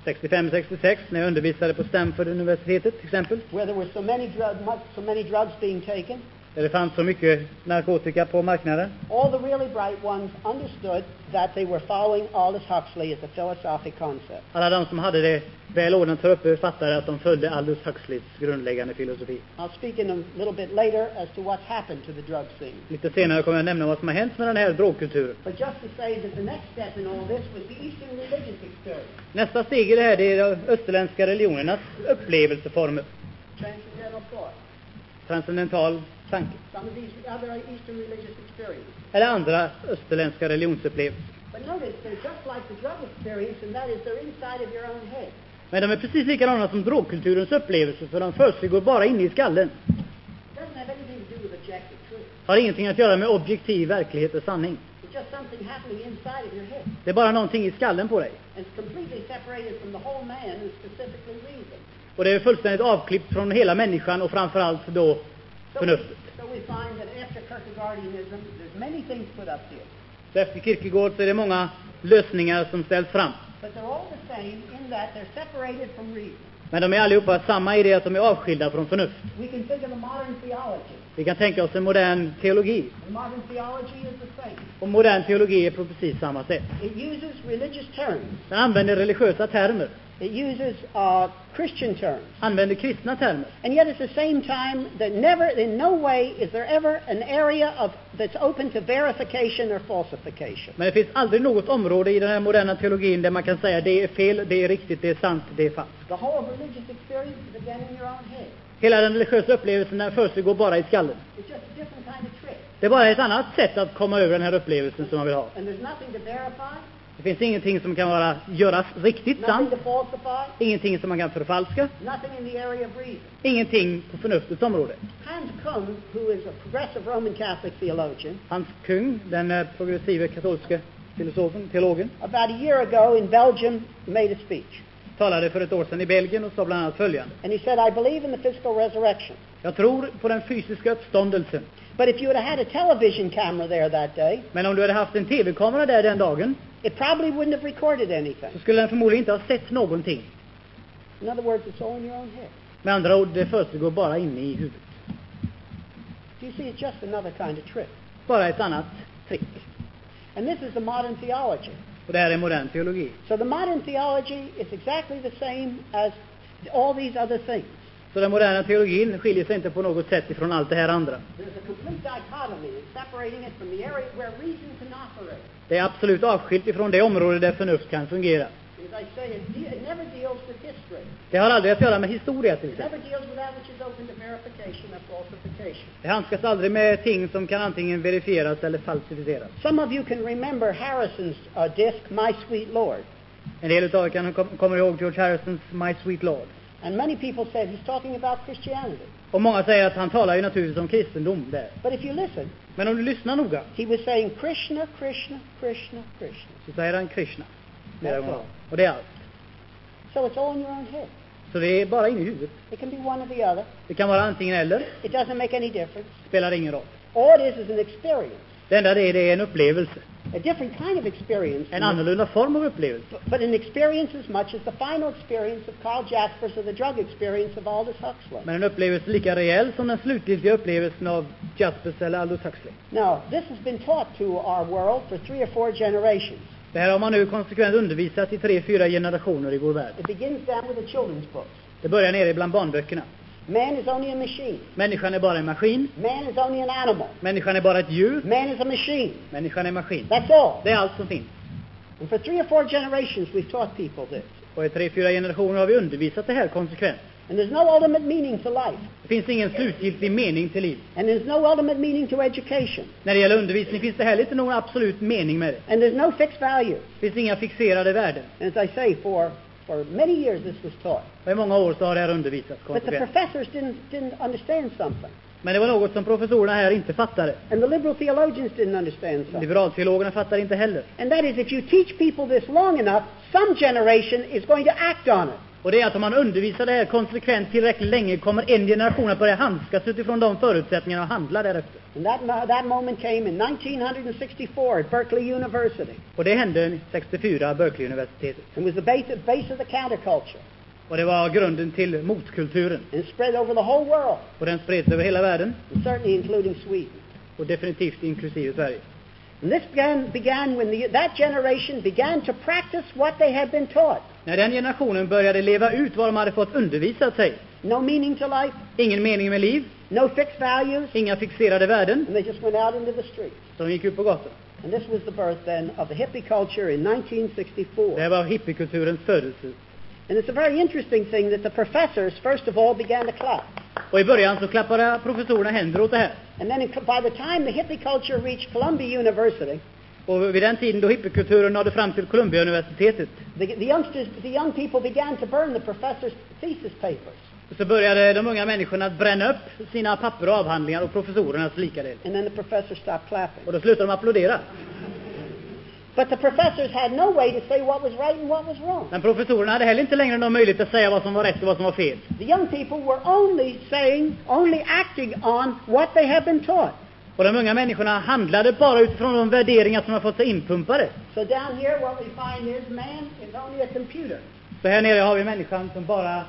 65-66 när jag undervisade på Stanford-universitetet till exempel, where there were so many, drug, so many drugs being taken, det fanns så mycket narkotika på marknaden. all the really bright ones understood that they were following Aldous Huxley as a philosophic concept. Alla de som hade det väl ordnat här uppe fattade att de följde Aldous Huxleys grundläggande filosofi. I'll speak in a little bit later as to what's happened to the drug scene. Lite senare kommer jag nämna vad som har hänt med den här drogkulturen. But just to say that the next step in all this was the Eastern religious experience, Nästa steg i det här det är de österländska religionernas upplevelseformer. transcendental thought, Transcendental tanke. Eller andra österländska religionsupplevelser. Men de är precis likadana som drogkulturens upplevelser, för de försiggår bara inne i skallen. Har ingenting att göra med objektiv verklighet och sanning. Det är bara någonting i skallen på dig. Och det är fullständigt avklippt från hela människan och framförallt då förnuftet. Så efter Kierkegaard så är det många lösningar som ställs fram. Men de är allihopa samma i det att de är avskilda från förnuft. Vi kan tänka oss en modern teologi. Och modern teologi är på precis samma sätt. It uses religious terms. Den använder religiösa termer, It uses uh, Christian terms. använder kristna termer. And yet at the same time, that never, in no way is there ever an area of, that's open to verification or falsification. Men det finns aldrig något område i den här moderna teologin där man kan säga det är fel, det är riktigt, det är sant, det är falskt. The whole religious experience again in your own head. Hela den religiösa upplevelsen försiggår bara i skallen. It's just a different kind of trick. Det är bara ett annat sätt att komma över den här upplevelsen som man vill ha. And there's nothing to verify, Det finns ingenting som kan vara, göras riktigt sant, ingenting som man kan förfalska, nothing in the area of reason. ingenting på förnuftets område. Hans Kung, who is a progressive Roman Catholic theologian, Hans kung, den eh, progressiva katolska filosofen, teologen, about a year ago in Belgium made a speech. talade för ett år sedan i Belgien och sa bland annat följande. And he said, I believe in the physical resurrection. Jag tror på den fysiska uppståndelsen. But if you had had a television camera there that day, Men om du hade haft en tv-kamera där den dagen it probably wouldn't have recorded anything. så skulle den förmodligen inte ha sett någonting. In other words, it's all in your own head. Med andra ord, det försiggår bara inne i huvudet. Do you see, it's just another kind of trick. Bara ett annat trick. And this is the modern theology. Och det här är modern teologi. So the modern theology is exactly the same as all these other things. Så den moderna teologin skiljer sig inte på något sätt ifrån allt det här andra. Det är absolut avskilt ifrån det område där förnuft kan fungera. Det har aldrig att göra med historia till exempel. Det handskas aldrig med ting som kan antingen verifieras eller falsifieras. Some of you can remember Harrison's uh, disc, My Sweet Lord. En del av er kan kom, kommer ihåg George Harrisons My Sweet Lord. And many people said he's talking about Christianity. Och många säger att han talar ju naturligtvis om kristendom där. But if you listen, Men om du lyssnar noga he was saying Krishna, Krishna, Krishna, Krishna. så säger han Krishna. That's all. Och det är allt. So it's all in your own head. Så det är bara inne i huvudet. It can be one or the other. Det kan vara antingen eller. It doesn't make any difference. Spelar ingen roll. All it is is an experience, Det enda det är, det är en upplevelse. A different kind of experience. En annorlunda form av upplevelse. But- But an experience as much as the final experience of Carl Jaspers or the drug experience of Aldous Huxley. Men en upplevelse lika rejäl som den slutgiltiga upplevelsen av Jaspers eller Aldous Huxley. Now, this has been taught to our world for three or four generations. Det här har man nu konsekvent undervisat i tre, fyra generationer i vår värld. It begins down with the children's books. Det börjar nere bland barnböckerna. Man is only a machine. Människan är bara en maskin. Man is only an animal. Människan är bara ett djur. Man is a machine. Människan är maskin. That's all. Det är allt som finns. And for three or four generations, we've taught people this. Och i tre, fyra generationer har vi undervisat det här konsekvent. And there's no ultimate meaning to life. Det finns ingen slutgiltig mening till liv. And there's no ultimate meaning to education. När det gäller undervisning finns det heller inte någon absolut mening med det. And there's no fixed value. Det finns inga fixerade värden. And as I say, for, for many years this was taught. Och i många år så har det här undervisats But the konsekvent. professors didn't, didn't understand something. Men det var något som professorerna här inte fattade. And the liberal theologians didn't understand something. Liberalteologerna fattar inte heller. And that is, if you teach people this long enough, some generation is going to act on it. Och det är att om man undervisar det här konsekvent tillräckligt länge kommer en generation att börja handskas utifrån de förutsättningarna och handla därefter. And that, that moment came in 1964 at Berkeley University. Och det hände 64, Berkeley-universitetet. It was the base, base of the counterculture Och det var grunden till motkulturen. and spread over the whole world, Och den spreds över hela världen. and certainly including Sweden. Och definitivt inklusive Sverige. And this began, began when the, that generation began to practice what they had been taught. När den generationen började leva ut vad de hade fått undervisat sig. No meaning to life, Ingen mening med liv, no fixed values, inga fixerade värden. and they just went out into the streets. Så de gick ut på gatan. And this was the birth then of the hippie culture in 1964. Det var hippiekulturens födelse. And it's a very interesting thing that the professors, first of all, began to clap. Och i början så klappade professorerna händer åt det här. And then in, by the time the hippie culture reached Columbia University, Och vid den tiden då hippiekulturen nådde fram till Columbia-universitetet the, the, youngsters, the young people began to burn the professors' thesis papers. så började de unga människorna att bränna upp sina papper och avhandlingar och professorernas likadel. And then the professors stopped clapping. Och då slutade de applådera. But the professors had no way to say what was right and what was wrong. Men professorerna hade heller inte längre någon möjlighet att säga vad som var rätt och vad som var fel. The young people were only saying, only acting on what they had been taught. Och de unga människorna handlade bara utifrån de värderingar som de fått sig inpumpade. So down here, what we find is man is only a computer. Så här nere har vi människan som bara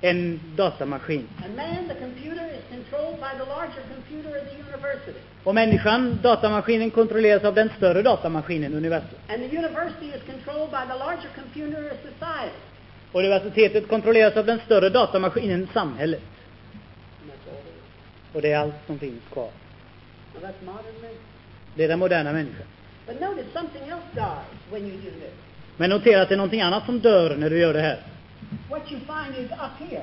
en datamaskin. And man, the computer, is controlled by the larger computer of the university. Och människan, datamaskinen, kontrolleras av den större datamaskinen, universum. And the university is controlled by the larger computer of society. Och universitetet kontrolleras av den större datamaskinen, samhället. Och det är allt som finns kvar. Now that's modern man. Det är den moderna människan. But notice something else dies when you do this. Men notera att det är någonting annat som dör när du gör det här. What you find is up here.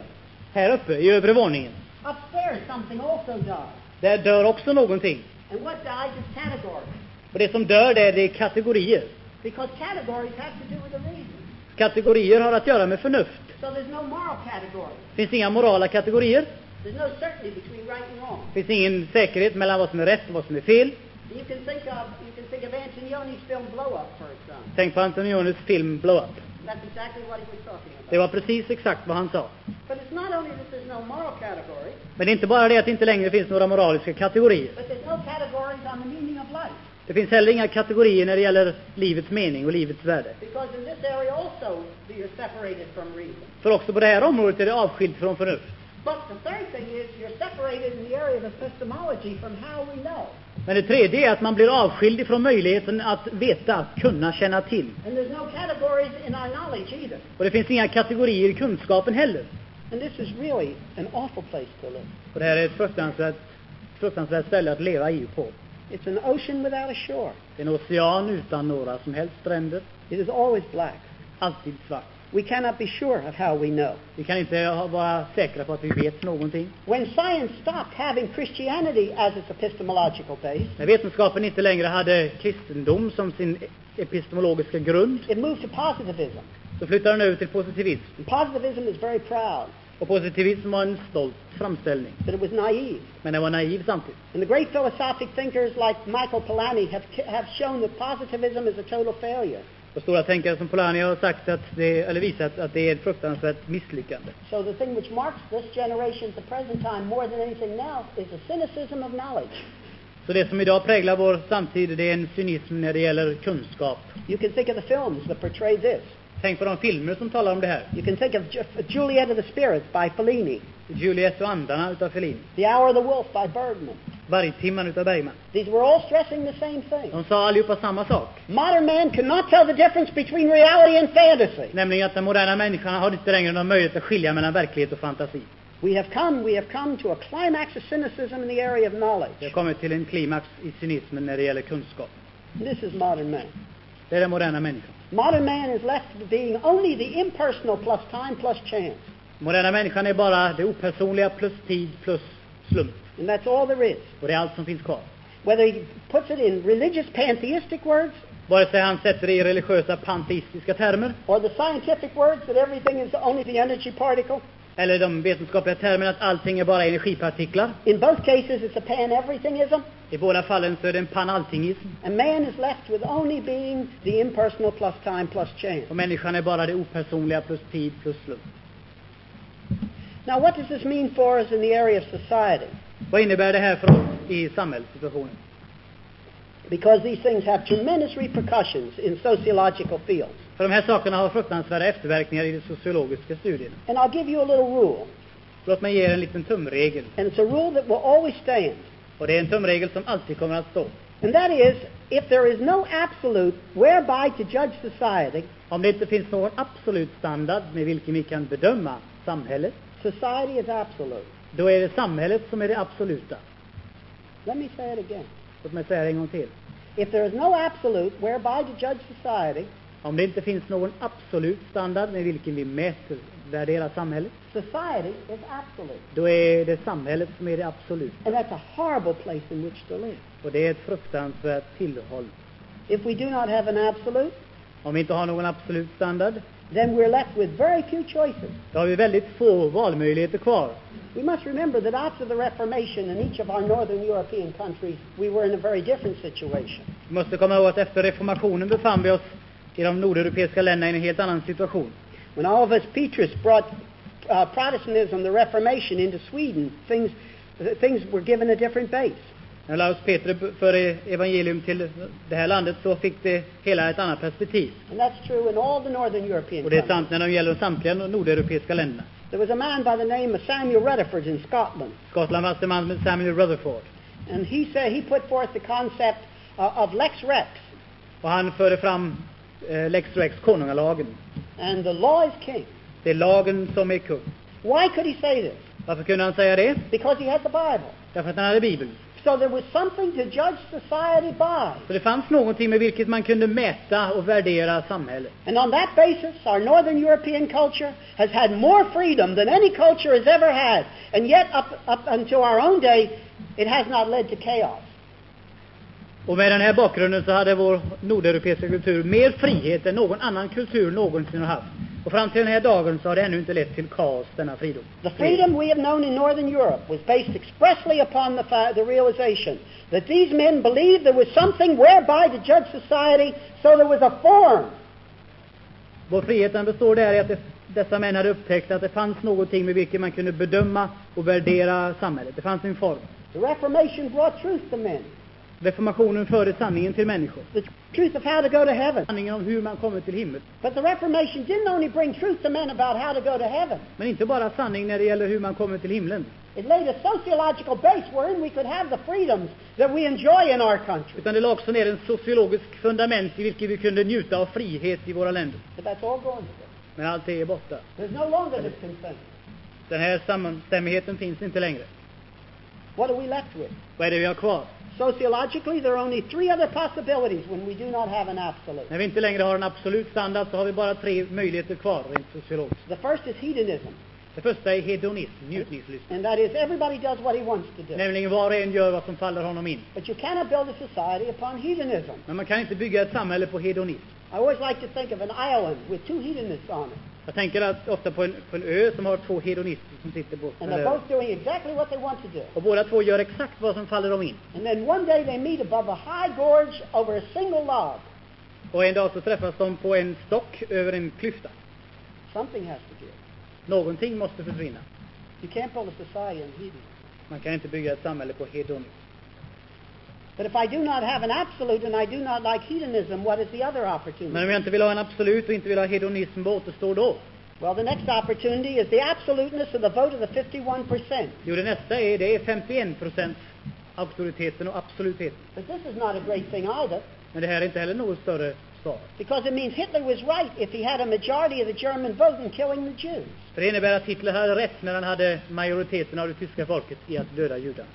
Här uppe, i övre våningen, Upstairs, something also dies. där dör också någonting. And what dies is. Och det som dör, det är, det är kategorier. Because categories have to do with the reason. Kategorier har att göra med förnuft. So there's no moral category. Finns inga morala kategorier. There's no certainty between right and wrong. Det finns ingen säkerhet mellan vad som är rätt och vad som är fel. You can think of you can think of Antonioni's film Blow Up, for example. Tänk på Antonionis film Blow Up. That's exactly what he was talking about. Det var precis exakt vad han sa. But it's not only that there's no moral category, Men det är inte bara det att det inte längre finns några moraliska kategorier. but there's no categories on the meaning of life. Det finns heller inga kategorier när det gäller livets mening och livets värde. Because in this area also you're separated from reason. För också på det här området är det avskilt från förnuft. But the third thing is you're separated in the area of epistemology from how we know. Men det tredje är att man blir avskild ifrån möjligheten att veta, att kunna känna till. And there's no categories in our knowledge either. Och det finns inga kategorier i kunskapen heller. And this is really an awful place to live. Och det här är ett fruktansvärt, fruktansvärt ställe att leva i på. It's an ocean without a shore. Det är en ocean utan några som helst stränder. It is always black. alltid svart. We cannot be sure of how we know. Vi kan inte vara säkra på att vi vet någonting. When science stopped having Christianity as its epistemological base, När vetenskapen inte längre hade kristendom som sin epistemologiska grund, it moved to positivism. så flyttade den över till positivism. And positivism is very proud Och positivism var en stolt framställning, that it was naive. men den var naiv samtidigt. And the great philosophic thinkers like Michael Polanyi have, have shown that positivism is a total failure. Och stora tänkare som Polanyi har sagt att det, eller visat att det är ett fruktansvärt misslyckande. So the thing which marks this generation at the present time more than anything else is a cynicism of knowledge. Så det som idag präglar vår samtid, det är en cynism när det gäller kunskap. You can think of the films that portray this. Tänk på de filmer som talar om det här. You can think of Ju- Juliet of the Spirits by Fellini, Juliet och andarna utav Fellini. The Hour of the Wolf by Bergman. Vargtimman utav Bergman. These were all stressing the same thing. De sa allihopa samma sak. Modern man cannot tell the difference between reality and fantasy. Nämligen att den moderna människan har inte längre någon möjlighet att skilja mellan verklighet och fantasi. We have come, we have come to a climax of cynicism in the area of Vi knowledge. har kommit till en klimax i cynismen när det gäller kunskap. This is modern man. Det är den moderna människan. Modern man is left being only the impersonal plus time plus chance. Moderna människan är bara det opersonliga plus tid plus slump. And that's all there is. Och det är allt som finns kvar. Whether he puts it in religious pantheistic words Vare sig han sätter det i religiösa panteistiska termer or the scientific words that everything is only the energy particle, eller de vetenskapliga termerna att allting är bara energipartiklar. in both cases it's a pan-everythingism, I båda fallen så är det en panalltingism. and man is left with only being the impersonal plus time plus chance. Och människan är bara det opersonliga plus tid plus slump. Now what does this mean for us in the area of society? Vad innebär det här för oss i samhällssituationen? Because these things have tremendous repercussions in sociological fields. För de här sakerna har fruktansvärda efterverkningar i de sociologiska studierna. And I'll give you a little rule, Låt mig ge er en liten tumregel. and it's a rule that will always stand. Och det är en tumregel som alltid kommer att stå. And that is, if there is no absolute whereby to judge society, Om det inte finns någon absolut standard med vilken vi kan bedöma samhället, society is absolute. då är det samhället som är det absoluta. Let me say it again. Låt mig säga det en gång till. If there is no absolute whereby to judge society, Om det inte finns någon absolut standard med vilken vi mäter, värderar samhället, society is absolute. då är det samhället som är det absoluta. And that's a horrible place in which to live. Och det är ett fruktansvärt tillhåll. If we do not have an absolute, Om vi inte har någon absolut standard, then we're left with very few choices. då har vi väldigt få valmöjligheter kvar. We must remember that after the Reformation in each of our northern European countries, we were in a very different situation. Vi måste komma ihåg att efter reformationen befann vi oss i de nordeuropeiska länderna i en helt annan situation. When Petrus brought uh, Protestantism, the Reformation, into Sweden, things, things were given a different base. När Laus Peter förde evangelium till det här landet så fick det hela ett annat perspektiv. And that's true in all the northern European Och det är countries. sant när det gäller samtliga nordeuropeiska länderna. There was a man by the name of Samuel Rutherford in Scotland, Skottland fanns det en man med Samuel Rutherford. and he said he put forth the concept uh, of lex rex, Och han förde fram eh, Lex Rex, konungalagen. and the law is king. Det är lagen som är kung. Why could he say this? Varför kunde han säga det? Because he had the Bible. Därför att han hade Bibeln. So there was something to judge society by. Så det fanns någonting med vilket man kunde mäta och värdera samhället. And on that basis, our northern European culture has had more freedom than any culture has ever had. And yet, up, up until our own day, it has not led to chaos. Och med den här bakgrunden så hade vår nordeuropeiska kultur mer frihet än någon annan kultur någonsin har haft. Och fram till den här dagen så har det ännu inte lett till kaos, denna fridom. The freedom we have known in northern Europe was based expressly upon the, the realization that these men believed there was something whereby to judge society, so there was a form. Vår frihet den består där i att det, dessa män hade upptäckt att det fanns någonting med vilket man kunde bedöma och värdera samhället. Det fanns en form. The Reformation brought truth to men. Reformationen förde sanningen till människor. The truth of how to go to heaven. Sanningen om hur man kommer till himmel. But the Reformation didn't only bring truth to men about how to go to heaven. Men inte bara sanning när det gäller hur man kommer till himlen. It laid a sociological base wherein we could have the freedoms that we enjoy in our country. Utan det la också ner en sociologisk fundament i vilket vi kunde njuta av frihet i våra länder. But that's all gone. Men allt det är borta. There's no longer this consensus. Den här samstämmigheten finns inte längre. What are we left with? Vad är det vi har kvar? Sociologically, there are only three other possibilities when we do not have an absolute. När vi inte längre har en absolut standard så har vi bara tre möjligheter kvar rent sociologiskt. The first is hedonism, Det första är hedonism, njutningslyst. and that is everybody does what he wants to do. Nämligen var och en gör vad som faller honom in. But you cannot build a society upon hedonism. Men man kan inte bygga ett samhälle på hedonism. I always like to think of an island with two hedonists on it, Jag tänker att ofta på en, på en ö som har två hedonister som sitter på and they're both doing exactly what they want to do. Och båda två gör exakt vad som faller dem in. And then one day they meet above a high gorge over a single log. Och en dag så träffas de på en stock över en klyfta. Something has to give. Någonting måste försvinna. You can't build a society on hedonism. Man kan inte bygga ett samhälle på hedonism. But if I do not have an absolute and I do not like hedonism, what is the other Men opportunity? om jag inte vill ha en absolut och inte vill ha hedonism, vad återstår då? Well, the next opportunity is the absoluteness of the vote of the 51%. Jo, det nästa är, det är 51 procents auktoriteten och absolutheten. But this is not a great thing either, Men det här är inte heller något större because it means Hitler was right if he had a majority of the German vote in killing the Jews. För det innebär att Hitler hade rätt när han hade majoriteten av det tyska folket i att döda judar.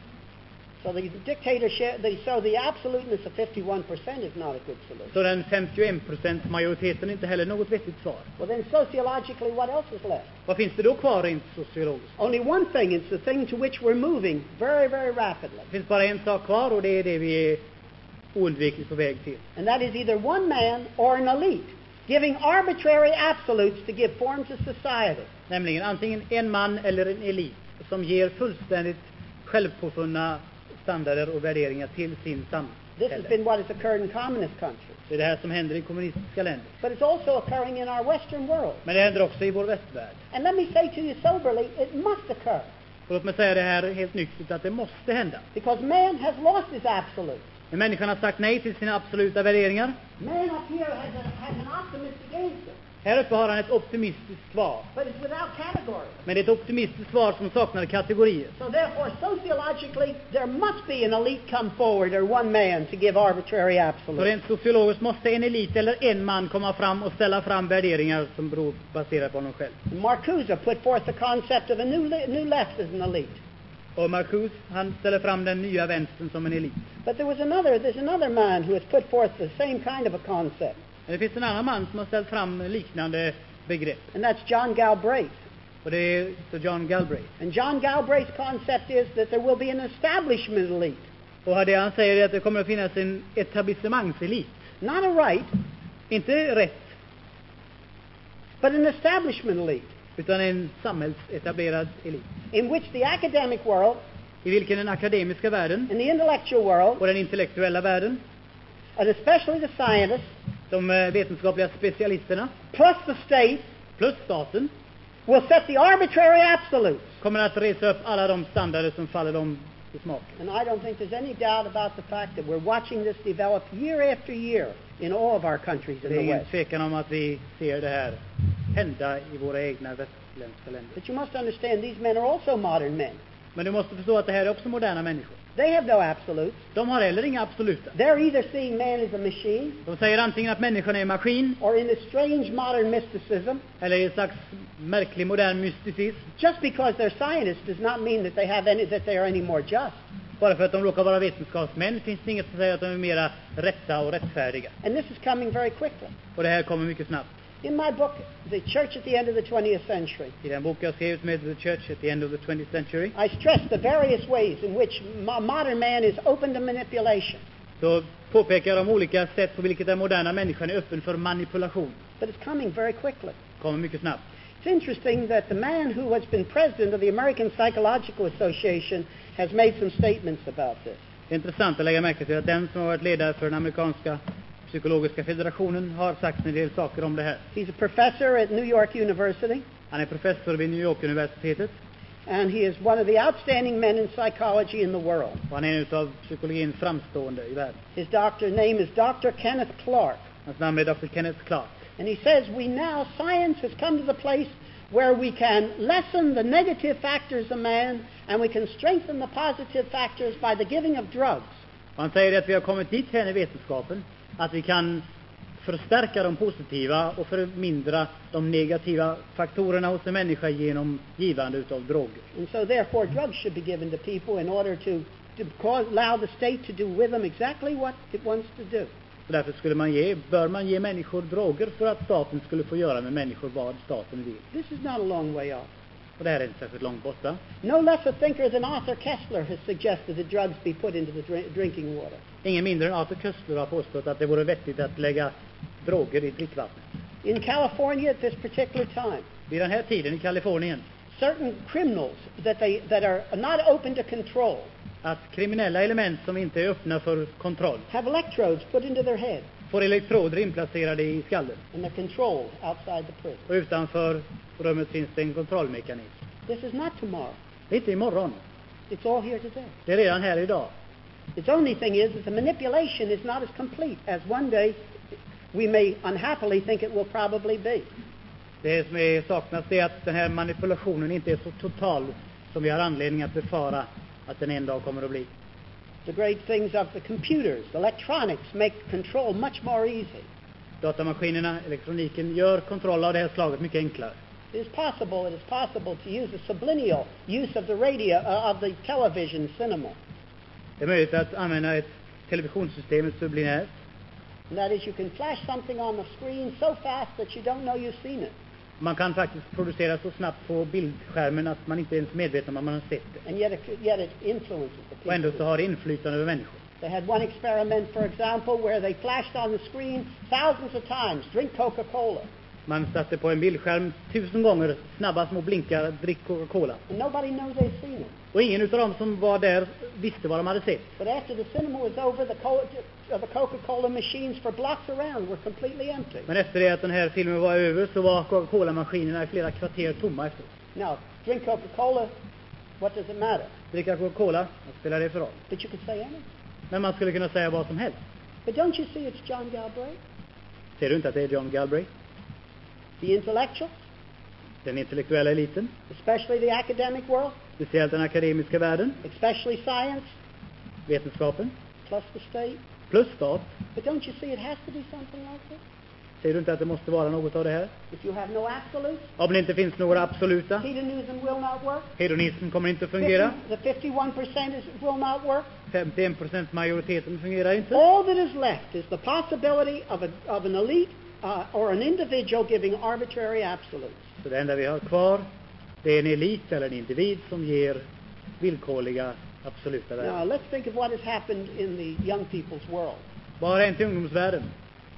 So the dictatorship, the, so the absoluteness of 51% is not a good solution. Så den 51 procents majoriteten är inte heller något vettigt svar. Well, then sociologically, what else is left? Vad finns det då kvar rent sociologiskt? Only one thing, it's the thing to which we're moving very, very rapidly. Det finns bara en sak kvar och det är det vi är oundvikligt på väg till. And that is either one man or an elite giving arbitrary absolutes to give form to society. Nämligen antingen en man eller en elit som ger fullständigt självpåfunna standarder och värderingar till sin This has been what has occurred in communist countries. Det är det här som händer i kommunistiska länder. But it's also occurring in our Western world. Men det händer också i vår västvärld. And let me say to you soberly, it must occur. Och låt mig säga det här helt nyktert att det måste hända. Because man has lost his absolute. Men människan har sagt nej till sina absoluta värderingar. Man up here has, a, has an optimistic answer, Här uppe har han ett optimistiskt svar. but it's without category. Men det är ett optimistiskt svar som saknar kategorier. So therefore, sociologically, there must be an elite come forward or one man to give arbitrary Så absolutes. rent sociologiskt måste en elit eller en man komma fram och ställa fram värderingar som beror baserat på honom själv. Marcuse put forth the concept of a new, new left as an elite. Och Marcuse, han ställer fram den nya vänstern som en elit. But there was another, there's another man who has put forth the same kind of a concept, Men det finns en annan man som har ställt fram liknande begrepp. and that's John Galbraith. Och det är så John Galbraith. And John Galbraith's concept is that there will be an establishment elite, Och det han säger är att det kommer att finnas en etablissemangselit. not a right, Inte rätt, but an establishment elite, utan en samhällsetablerad elit. in which the academic world I vilken den akademiska världen and the intellectual world, och den intellektuella världen, and especially the scientists, de eh, vetenskapliga specialisterna, plus the state, plus staten, will set the arbitrary absolutes. kommer att resa upp alla de standarder som faller dem i smaken. And I don't think there's any doubt about the fact that we're watching this develop year after year in all of our countries in the West. tvekan om att vi ser det här hända i våra egna västerländska länder. But you must understand these men are also modern men. Men du måste förstå att det här är också moderna människor. They have no absolutes. De har heller inga absoluta. They're either seeing man as a machine De säger antingen att människan är en maskin or in a strange modern mysticism. eller i en slags märklig modern mysticism. Just because they're scientists does not mean that they have any that they are any more just. Bara för att de råkar vara vetenskapsmän finns det inget som säger att de är mera rätta och rättfärdiga. And this is coming very quickly. Och det här kommer mycket snabbt. In my book, The Church at the End of the 20th Century, I den bok jag skrev som heter The Church at the End of the 20th Century I stress the various ways in which modern man is open to manipulation. så påpekar de olika sätt på vilket den moderna människan är öppen för manipulation. But it's coming very quickly. kommer mycket snabbt. It's interesting that the man who has been president of the American Psychological Association has made some statements about this. Det är intressant att lägga märke till att den som har varit ledare för den amerikanska psykologiska federationen har sagt en del saker om det här. He's a professor at New York University, Han är professor vid New York-universitetet and he is one of the outstanding men in psychology in the world. och han är en av psykologins framstående i världen. His doctor name is Dr. Kenneth Clark. Hans namn är Dr. Kenneth Clark. And he says we now, science has come to the place where we can lessen the negative factors of man and we can strengthen the positive factors by the giving of drugs. Han säger att vi har kommit dit här i vetenskapen att vi kan förstärka de positiva och förmindra de negativa faktorerna hos en människa genom givande utav droger. And so therefore drugs should be given to people in order to to cause, allow the state to do with them exactly what it wants to do. Så därför skulle man ge, bör man ge människor droger för att staten skulle få göra med människor vad staten vill. This is not a long way off. Och det här är inte särskilt långt borta. No less a thinker than Arthur Kessler has suggested that drugs be put into the dri- drinking water. Ingen mindre än Arthur Kessler har påstått att det vore vettigt att lägga droger i drickvattnet. In California at this particular time, Vid den här tiden i Kalifornien, certain criminals that, they, that are not open to control att kriminella element som inte är öppna för kontroll have electrodes put into their head får elektroder inplacerade i skallen. and they're controlled outside the prison. Och utanför rummet finns det en kontrollmekanism. This is not tomorrow. Det är inte imorgon. It's all here today. Det är redan här idag. Its only thing is that the manipulation is not as complete as one day we may unhappily think it will probably be. Det som är saknas är att den här manipulationen inte är så total som vi har anledning att befara att den en dag kommer att bli. The great things of the computers, electronics, make control much more easy. Datamaskinerna, elektroniken gör kontroll av det här slaget mycket enklare. It is possible, it is possible to use a subliminal use of the radio, uh, of the television cinema. Det är möjligt att använda ett televisionssystem, ett subliminärt. That is, you can flash something on the screen so fast that you don't know you've seen it. Man kan faktiskt producera så snabbt på bildskärmen att man inte ens är medveten om att man har sett det. And yet it, yet it influences the Och ändå så people. har det inflytande över människor. They had one experiment, for example, where they flashed on the screen thousands of times, drink Coca-Cola. Man satte på en bildskärm tusen gånger snabba små blinkar, drick Coca-Cola. Nobody knows they've seen it. Och ingen utav dem som var där visste vad de hade sett. But after the cinema was over, the, co- uh, the Coca-Cola machines for blocks around were completely empty. Men efter det att den här filmen var över så var Coca-Cola-maskinerna i flera kvarter tomma efteråt. Now, drink Coca-Cola, what does it matter? Dricka Coca-Cola, vad spelar det för roll? But you could say anything. Men man skulle kunna säga vad som helst. But don't you see it's John Galbraith? Ser du inte att det är John Galbraith? The intellectuals, Den intellektuella eliten, especially the academic world, speciellt den akademiska världen, especially science, vetenskapen, plus the state. plus stat. But don't you see it has to be something like this? Ser du inte att det måste vara något av det här? If you have no absolutes, Om det inte finns några absoluta, hedonism will not work. hedonism kommer inte att fungera. 50, the 51% will not work. 51% majoriteten fungerar inte. All that is left is the possibility of, a, of an elite uh, or an individual giving arbitrary absolutes. Så det enda vi har kvar, det är en elit eller en individ som ger villkorliga absoluta Now, värden. let's think of what has happened in the young people's world. Vad har hänt i ungdomsvärlden?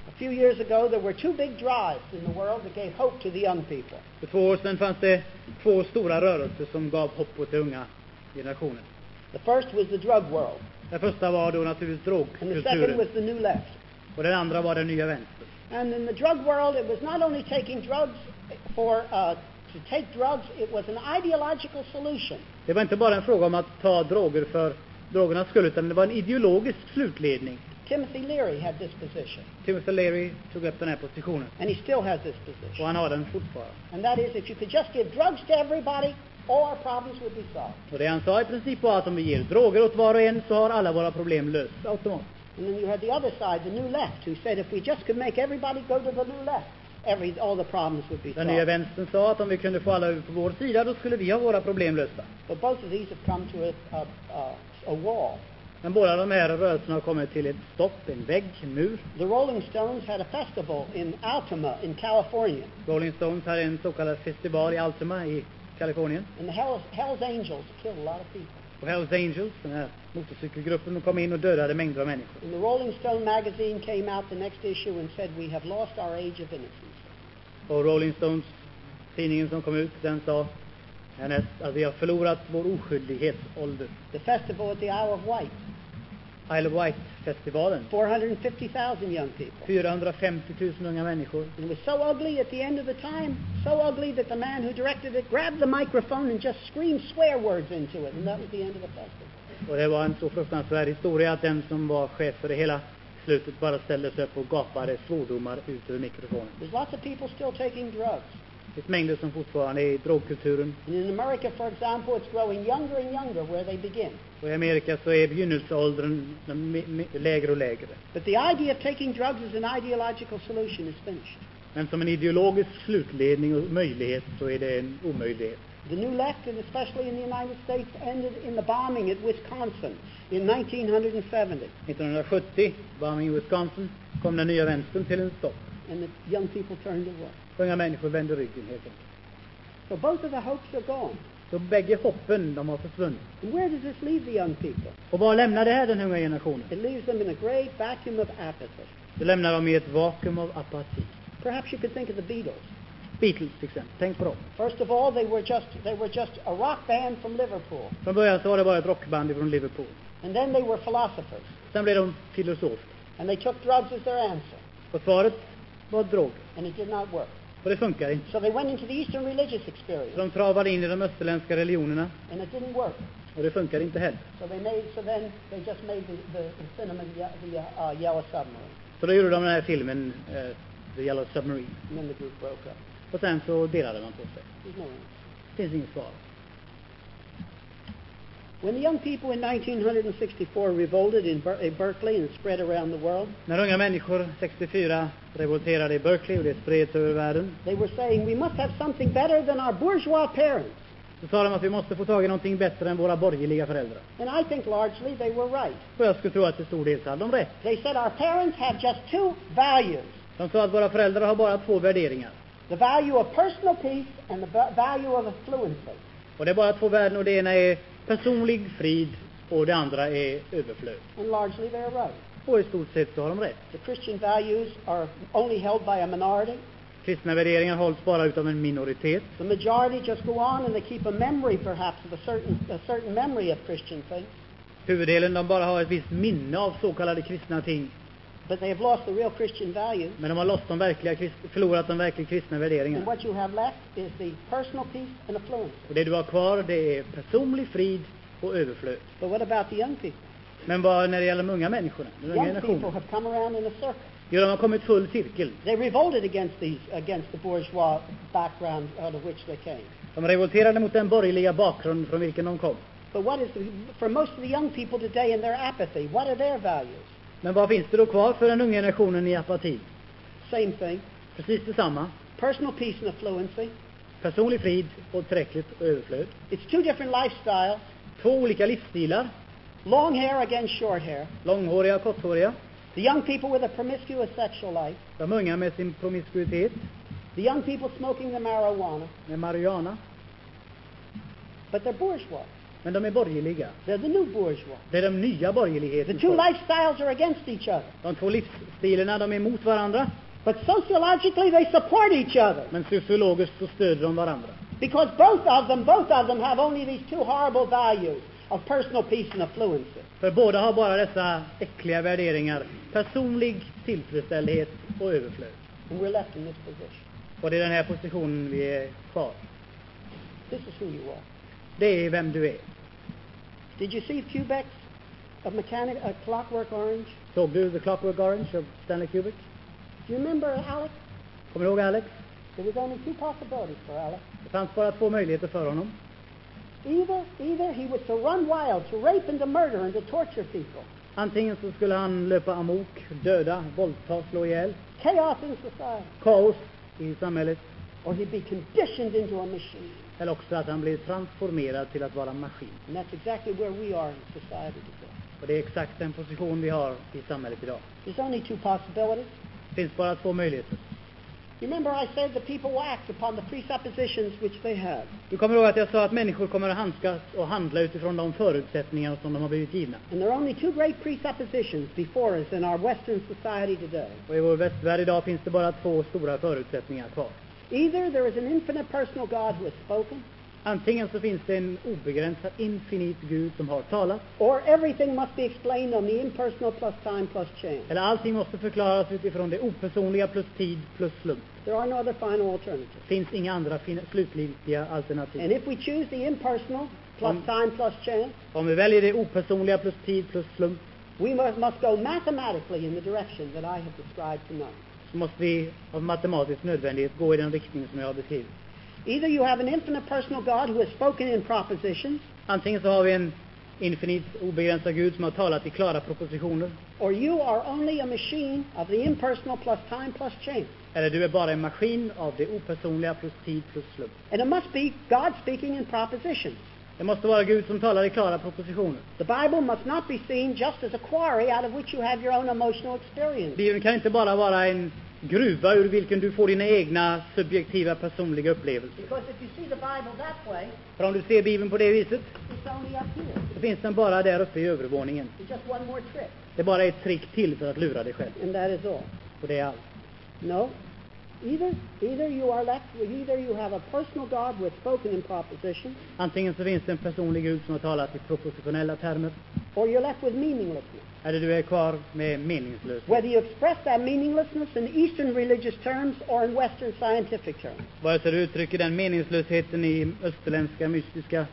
A few years ago, there were two big drives in the world that gave hope to the young people. För två år sedan fanns det två stora rörelser som gav hopp åt den unga generationen. The first was the drug world, Den första var då naturligtvis and the second drogkulturen was the new left. och den andra var den nya vänstern. And in the drug world, it was not only taking drugs for uh, to take drugs; it was an ideological solution. Det var inte bara en fråga om att ta droger för drogernas skull utan det var en ideologisk slutledning. Timothy Leary had this position, Timothy Leary tog upp den här positionen and he still has this och position. han har den fortfarande. And that is, if you could just give drugs to everybody, all our problems would be solved. Och det han sa i princip var att om vi ger droger åt var och en så har alla våra problem lösts automatiskt. And then you had the other side, the new left, who said if we just could make everybody go to the new left, every all the problems would be Den nya solved. vänstern sa att om vi kunde få alla över på vår sida då skulle vi ha våra problem lösta. But both of these have come to a, a, a, a wall. Men båda de här rörelserna har kommit till ett stopp, en vägg, en mur. The Rolling Stones had a festival in Altima in California, Rolling Stones hade en så kallad festival i Altima i Kalifornien. and the Hells, Hells Angels killed a lot of people. Och Hells Angels, den här motorcykelgruppen, de kom in och dödade mängder av människor. And the Rolling Stone magazine came out the next issue and said we have lost our age of innocence. Och Rolling Stones, tidningen som kom ut, den sa härnäst att vi har förlorat vår oskyldighetsålder. The festival at the Isle of Wight, Isle of Wight-festivalen. 450,000 young people. 450 000 unga människor. It was so ugly at the end of the time, so ugly that the man who directed it grabbed the microphone and just screamed swear words into it, and that was the end of the festival. Och det var en så fruktansvärd historia att den som var chef för det hela slutet bara ställde sig upp och gapade svordomar ut ur mikrofonen. There's lots of people still taking drugs. Finns mängder som fortfarande är i drogkulturen. And in America, for example, it's growing younger and younger where they begin. Och i Amerika så är begynnelseåldern lägre och lägre. But the idea of taking drugs as an ideological solution is finished. Men som en ideologisk slutledning och möjlighet så är det en omöjlighet. The New Left, and especially in the United States, ended in the bombing at Wisconsin in 1970. 1970, bombing Wisconsin, kom den nya vänstern till en stopp. And the young people turned away. Unga människor vände ryggen helt enkelt. So both of the hopes are gone. Så bägge hoppen, de har försvunnit. And where does this leave the young people? Och vad lämnar det här den unga generationen? It leaves them in a great vacuum of apathy. Det lämnar dem i ett vakuum av apati. Perhaps you could think of the Beatles. Beatles till exempel, tänk på dem. First of all, they were just they were just a rock band from Liverpool, Från början så var det bara ett rockband från Liverpool. and then they were philosophers, Sen blev de filosofer. and they took drugs as their answer, Och svaret var droger. and it did not work. Och det funkar inte. So they went into the Eastern religious Så experience, de travade in i de österländska religionerna. and it didn't work. Och det funkar inte heller. So they made so then they just made the the, the cinema the, the uh, uh, Yellow Submarine, Så då gjorde de den här filmen, eh, The Yellow Submarine. and then the group broke up. Och sen så delade man på sig. There's no answer. Det finns inget svar. When the young people in 1964 revolted in Ber- in Berkeley and spread around the world, När unga människor 64 revolterade i Berkeley och det spreds över världen. they were saying we must have something better than our bourgeois parents. Så sa de att vi måste få tag i någonting bättre än våra borgerliga föräldrar. And I think largely they were right. Och jag skulle tro att till stor del så hade de rätt. They said our parents have just two values De sa att våra föräldrar har bara två värderingar. the value of personal peace and the va- value of affluency. Och det är bara två värden och det ena är personlig frid och det andra är överflöd. And largely they're right. Och i stort sett så har de rätt. The Christian values are only held by a minority. Kristna värderingar hålls bara utav en minoritet. The majority just go on and they keep a memory perhaps of a certain, a certain memory of Christian things. Huvuddelen de bara har ett visst minne av så kallade kristna ting. But they have lost the real Christian values. Men de har lost de verkliga, förlorat de verkliga kristna And värderingarna. what you have left is the personal peace and affluency. Och det du har kvar det är personlig frid och överflöd. But what about the young people? Men vad när det gäller de unga människorna, den unga Young people generationen? have come around in a circle. Jo, de har kommit full cirkel. They revolted against these, against the bourgeois background out of which they came. De revolterade mot den borgerliga bakgrund från vilken de kom. But what is the, for most of the young people today in their apathy, what are their values? Men vad finns det då kvar för den unga generationen i apati? Same thing. Precis detsamma. Personal peace and affluency. Personlig frid och tillräckligt överflöd. It's two different lifestyles. Två olika livsstilar. Long hair against short hair. Långhåriga och korthåriga. The young people with a promiscuous sexual life. De unga med sin promiskuitet, The young people smoking the marijuana. med marijuana. But they're bourgeois. Men de är borgerliga. They're the new bourgeois. Det är de nya The borgerlighetens two lifestyles are against each other. De två livsstilarna, de är emot varandra. But sociologically, they support each other. Men sociologiskt så stöder de varandra. Because both of them, both of them have only these two horrible values of personal peace and affluency. För båda har bara dessa äckliga värderingar. Personlig tillfredsställdhet och överflöd. And we're left in this position. Och det är den här positionen vi är kvar. This is who you are. Det är vem du är. Did you see Kubeck's of Mechanic, uh, Clockwork Orange? Såg du The Clockwork Orange av Stanley Kubrick? Do you remember Alex? Kommer du ihåg Alex? There was only two possibilities for Alex. Det fanns bara två möjligheter för honom. Either, either he was to run wild, to rape and to murder and to torture people. Antingen så skulle han löpa amok, döda, våldta, slå ihjäl. Chaos in society. Kaos i samhället. Or he'd be conditioned into a machine. Eller också att han blir transformerad till att vara maskin. And that's exactly where we are in society today. Och det är exakt den position vi har i samhället idag. There's only two possibilities. Det finns bara två möjligheter. You remember I said that people will act upon the presuppositions which they have. Du kommer ihåg att jag sa att människor kommer att handskas och handla utifrån de förutsättningar som de har blivit givna. And there are only two great presuppositions before us in our Western society today. Och i vår västvärld idag finns det bara två stora förutsättningar kvar. Either there is an infinite personal God who has spoken, Antingen så finns det en obegränsad, infinit Gud som har talat. or everything must be explained on the impersonal plus time plus chance. Eller allting måste förklaras utifrån det opersonliga plus tid plus slump. There are no other final alternatives. Finns inga andra slutgiltiga alternativ. And if we choose the impersonal plus Um, time plus chance, Om vi väljer det opersonliga plus tid plus slump we must, must go mathematically in the direction that I have described tonight. Så måste vi av matematisk nödvändighet gå i den riktning som jag har beskrivit. Either you have an infinite personal God who has spoken in propositions, Antingen så har vi en infinit obegränsad Gud som har talat i klara propositioner. or you are only a machine of the impersonal plus time plus chance. Eller du är bara en maskin av det opersonliga plus tid plus slump. And it must be God speaking in propositions. Det måste vara Gud som talar i klara propositioner. The Bible must not be seen just as a quarry out of which you have your own emotional experience. Bibeln kan inte bara vara en gruva ur vilken du får dina egna subjektiva personliga upplevelser. Because if you see the Bible that way, För om du ser Bibeln på det viset, it's only up here. så finns den bara där uppe i övervåningen. It's just one more trick, Det är bara ett trick till för att lura dig själv. and that is all. Och det är allt. No. Either, either you are left with either you have a personal God who has spoken in proposition, Antingen så finns det en personlig Gud som har talat i propositionella termer, or you're left with meaninglessness. eller du är kvar med meningslöshet. Whether you express that meaninglessness in Eastern religious terms or in Western scientific terms. Vare sig du uttrycker den meningslösheten i österländska mystiska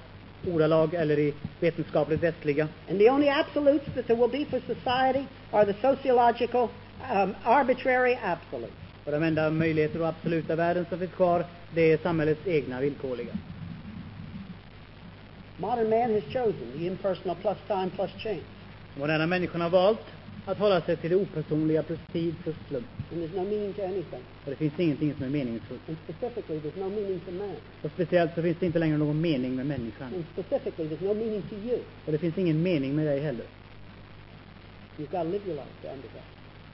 ordalag eller i vetenskapligt västliga. And the only absolutes that there will be for society are the sociological, um, arbitrary absolutes. Och de enda möjligheter och absoluta värden som finns kvar, det är samhällets egna villkorliga. Modern man has chosen the impersonal plus time plus chance. De moderna människorna har valt att hålla sig till det opersonliga plus tid plus slump. And there's no meaning to anything. Och det finns ingenting som är meningsfullt. And specifically, there's no meaning to man. Och speciellt så finns det inte längre någon mening med människan. And specifically, there's no meaning to you. Och det finns ingen mening med dig heller. You've got to live your life under that.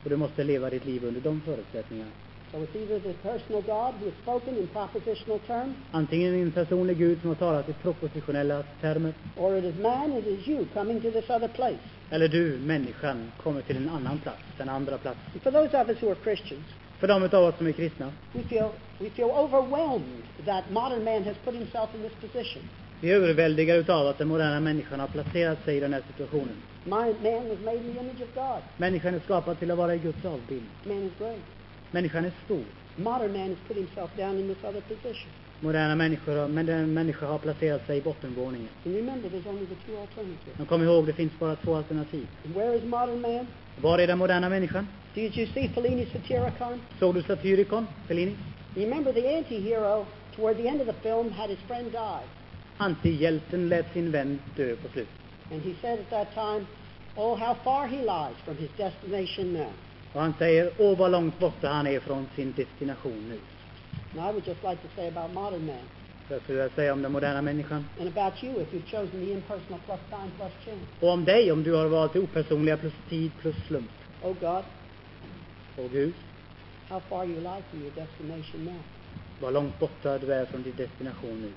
Och du måste leva ditt liv under de förutsättningarna. So it's either the personal God who has spoken in propositional terms, Antingen en personlig Gud som har talat i propositionella termer, or it is man, it is you coming to this other place. eller du, människan, kommer till en annan plats, den andra platsen. And for those of us who are Christians, För de av oss som är kristna, we feel, we feel overwhelmed that modern man has put himself in this position. vi är överväldigade utav att den moderna människan har placerat sig i den här situationen. My, man was made in the image of God. Människan är skapad till att vara i Guds avbild. Man is great. Människan är stor. Modern man has put himself down in this other position. Moderna människor, har- men den människa har placerat sig i bottenvåningen. And remember, there's only the two alternatives. Men kom ihåg, det finns bara två alternativ. And where is modern man? Var är den moderna människan? Did you see Fellini's Satyricon? Såg du Satyricon, Fellini? Remember, the anti-hero, toward the end of the film, had his friend die. Antihjälten lät sin vän dö på slut. And he said at that time, oh, how far he lies from his destination now. Och han säger, åh vad långt borta han är från sin destination nu. And I would just like to say about modern man, Det skulle jag säga om den moderna människan. and about you if you've chosen the impersonal plus time plus chance. Och om dig, om du har valt det opersonliga plus tid plus slump. Oh, God, Och Gud, how far you lie from your destination now. vad långt borta du är från din destination nu.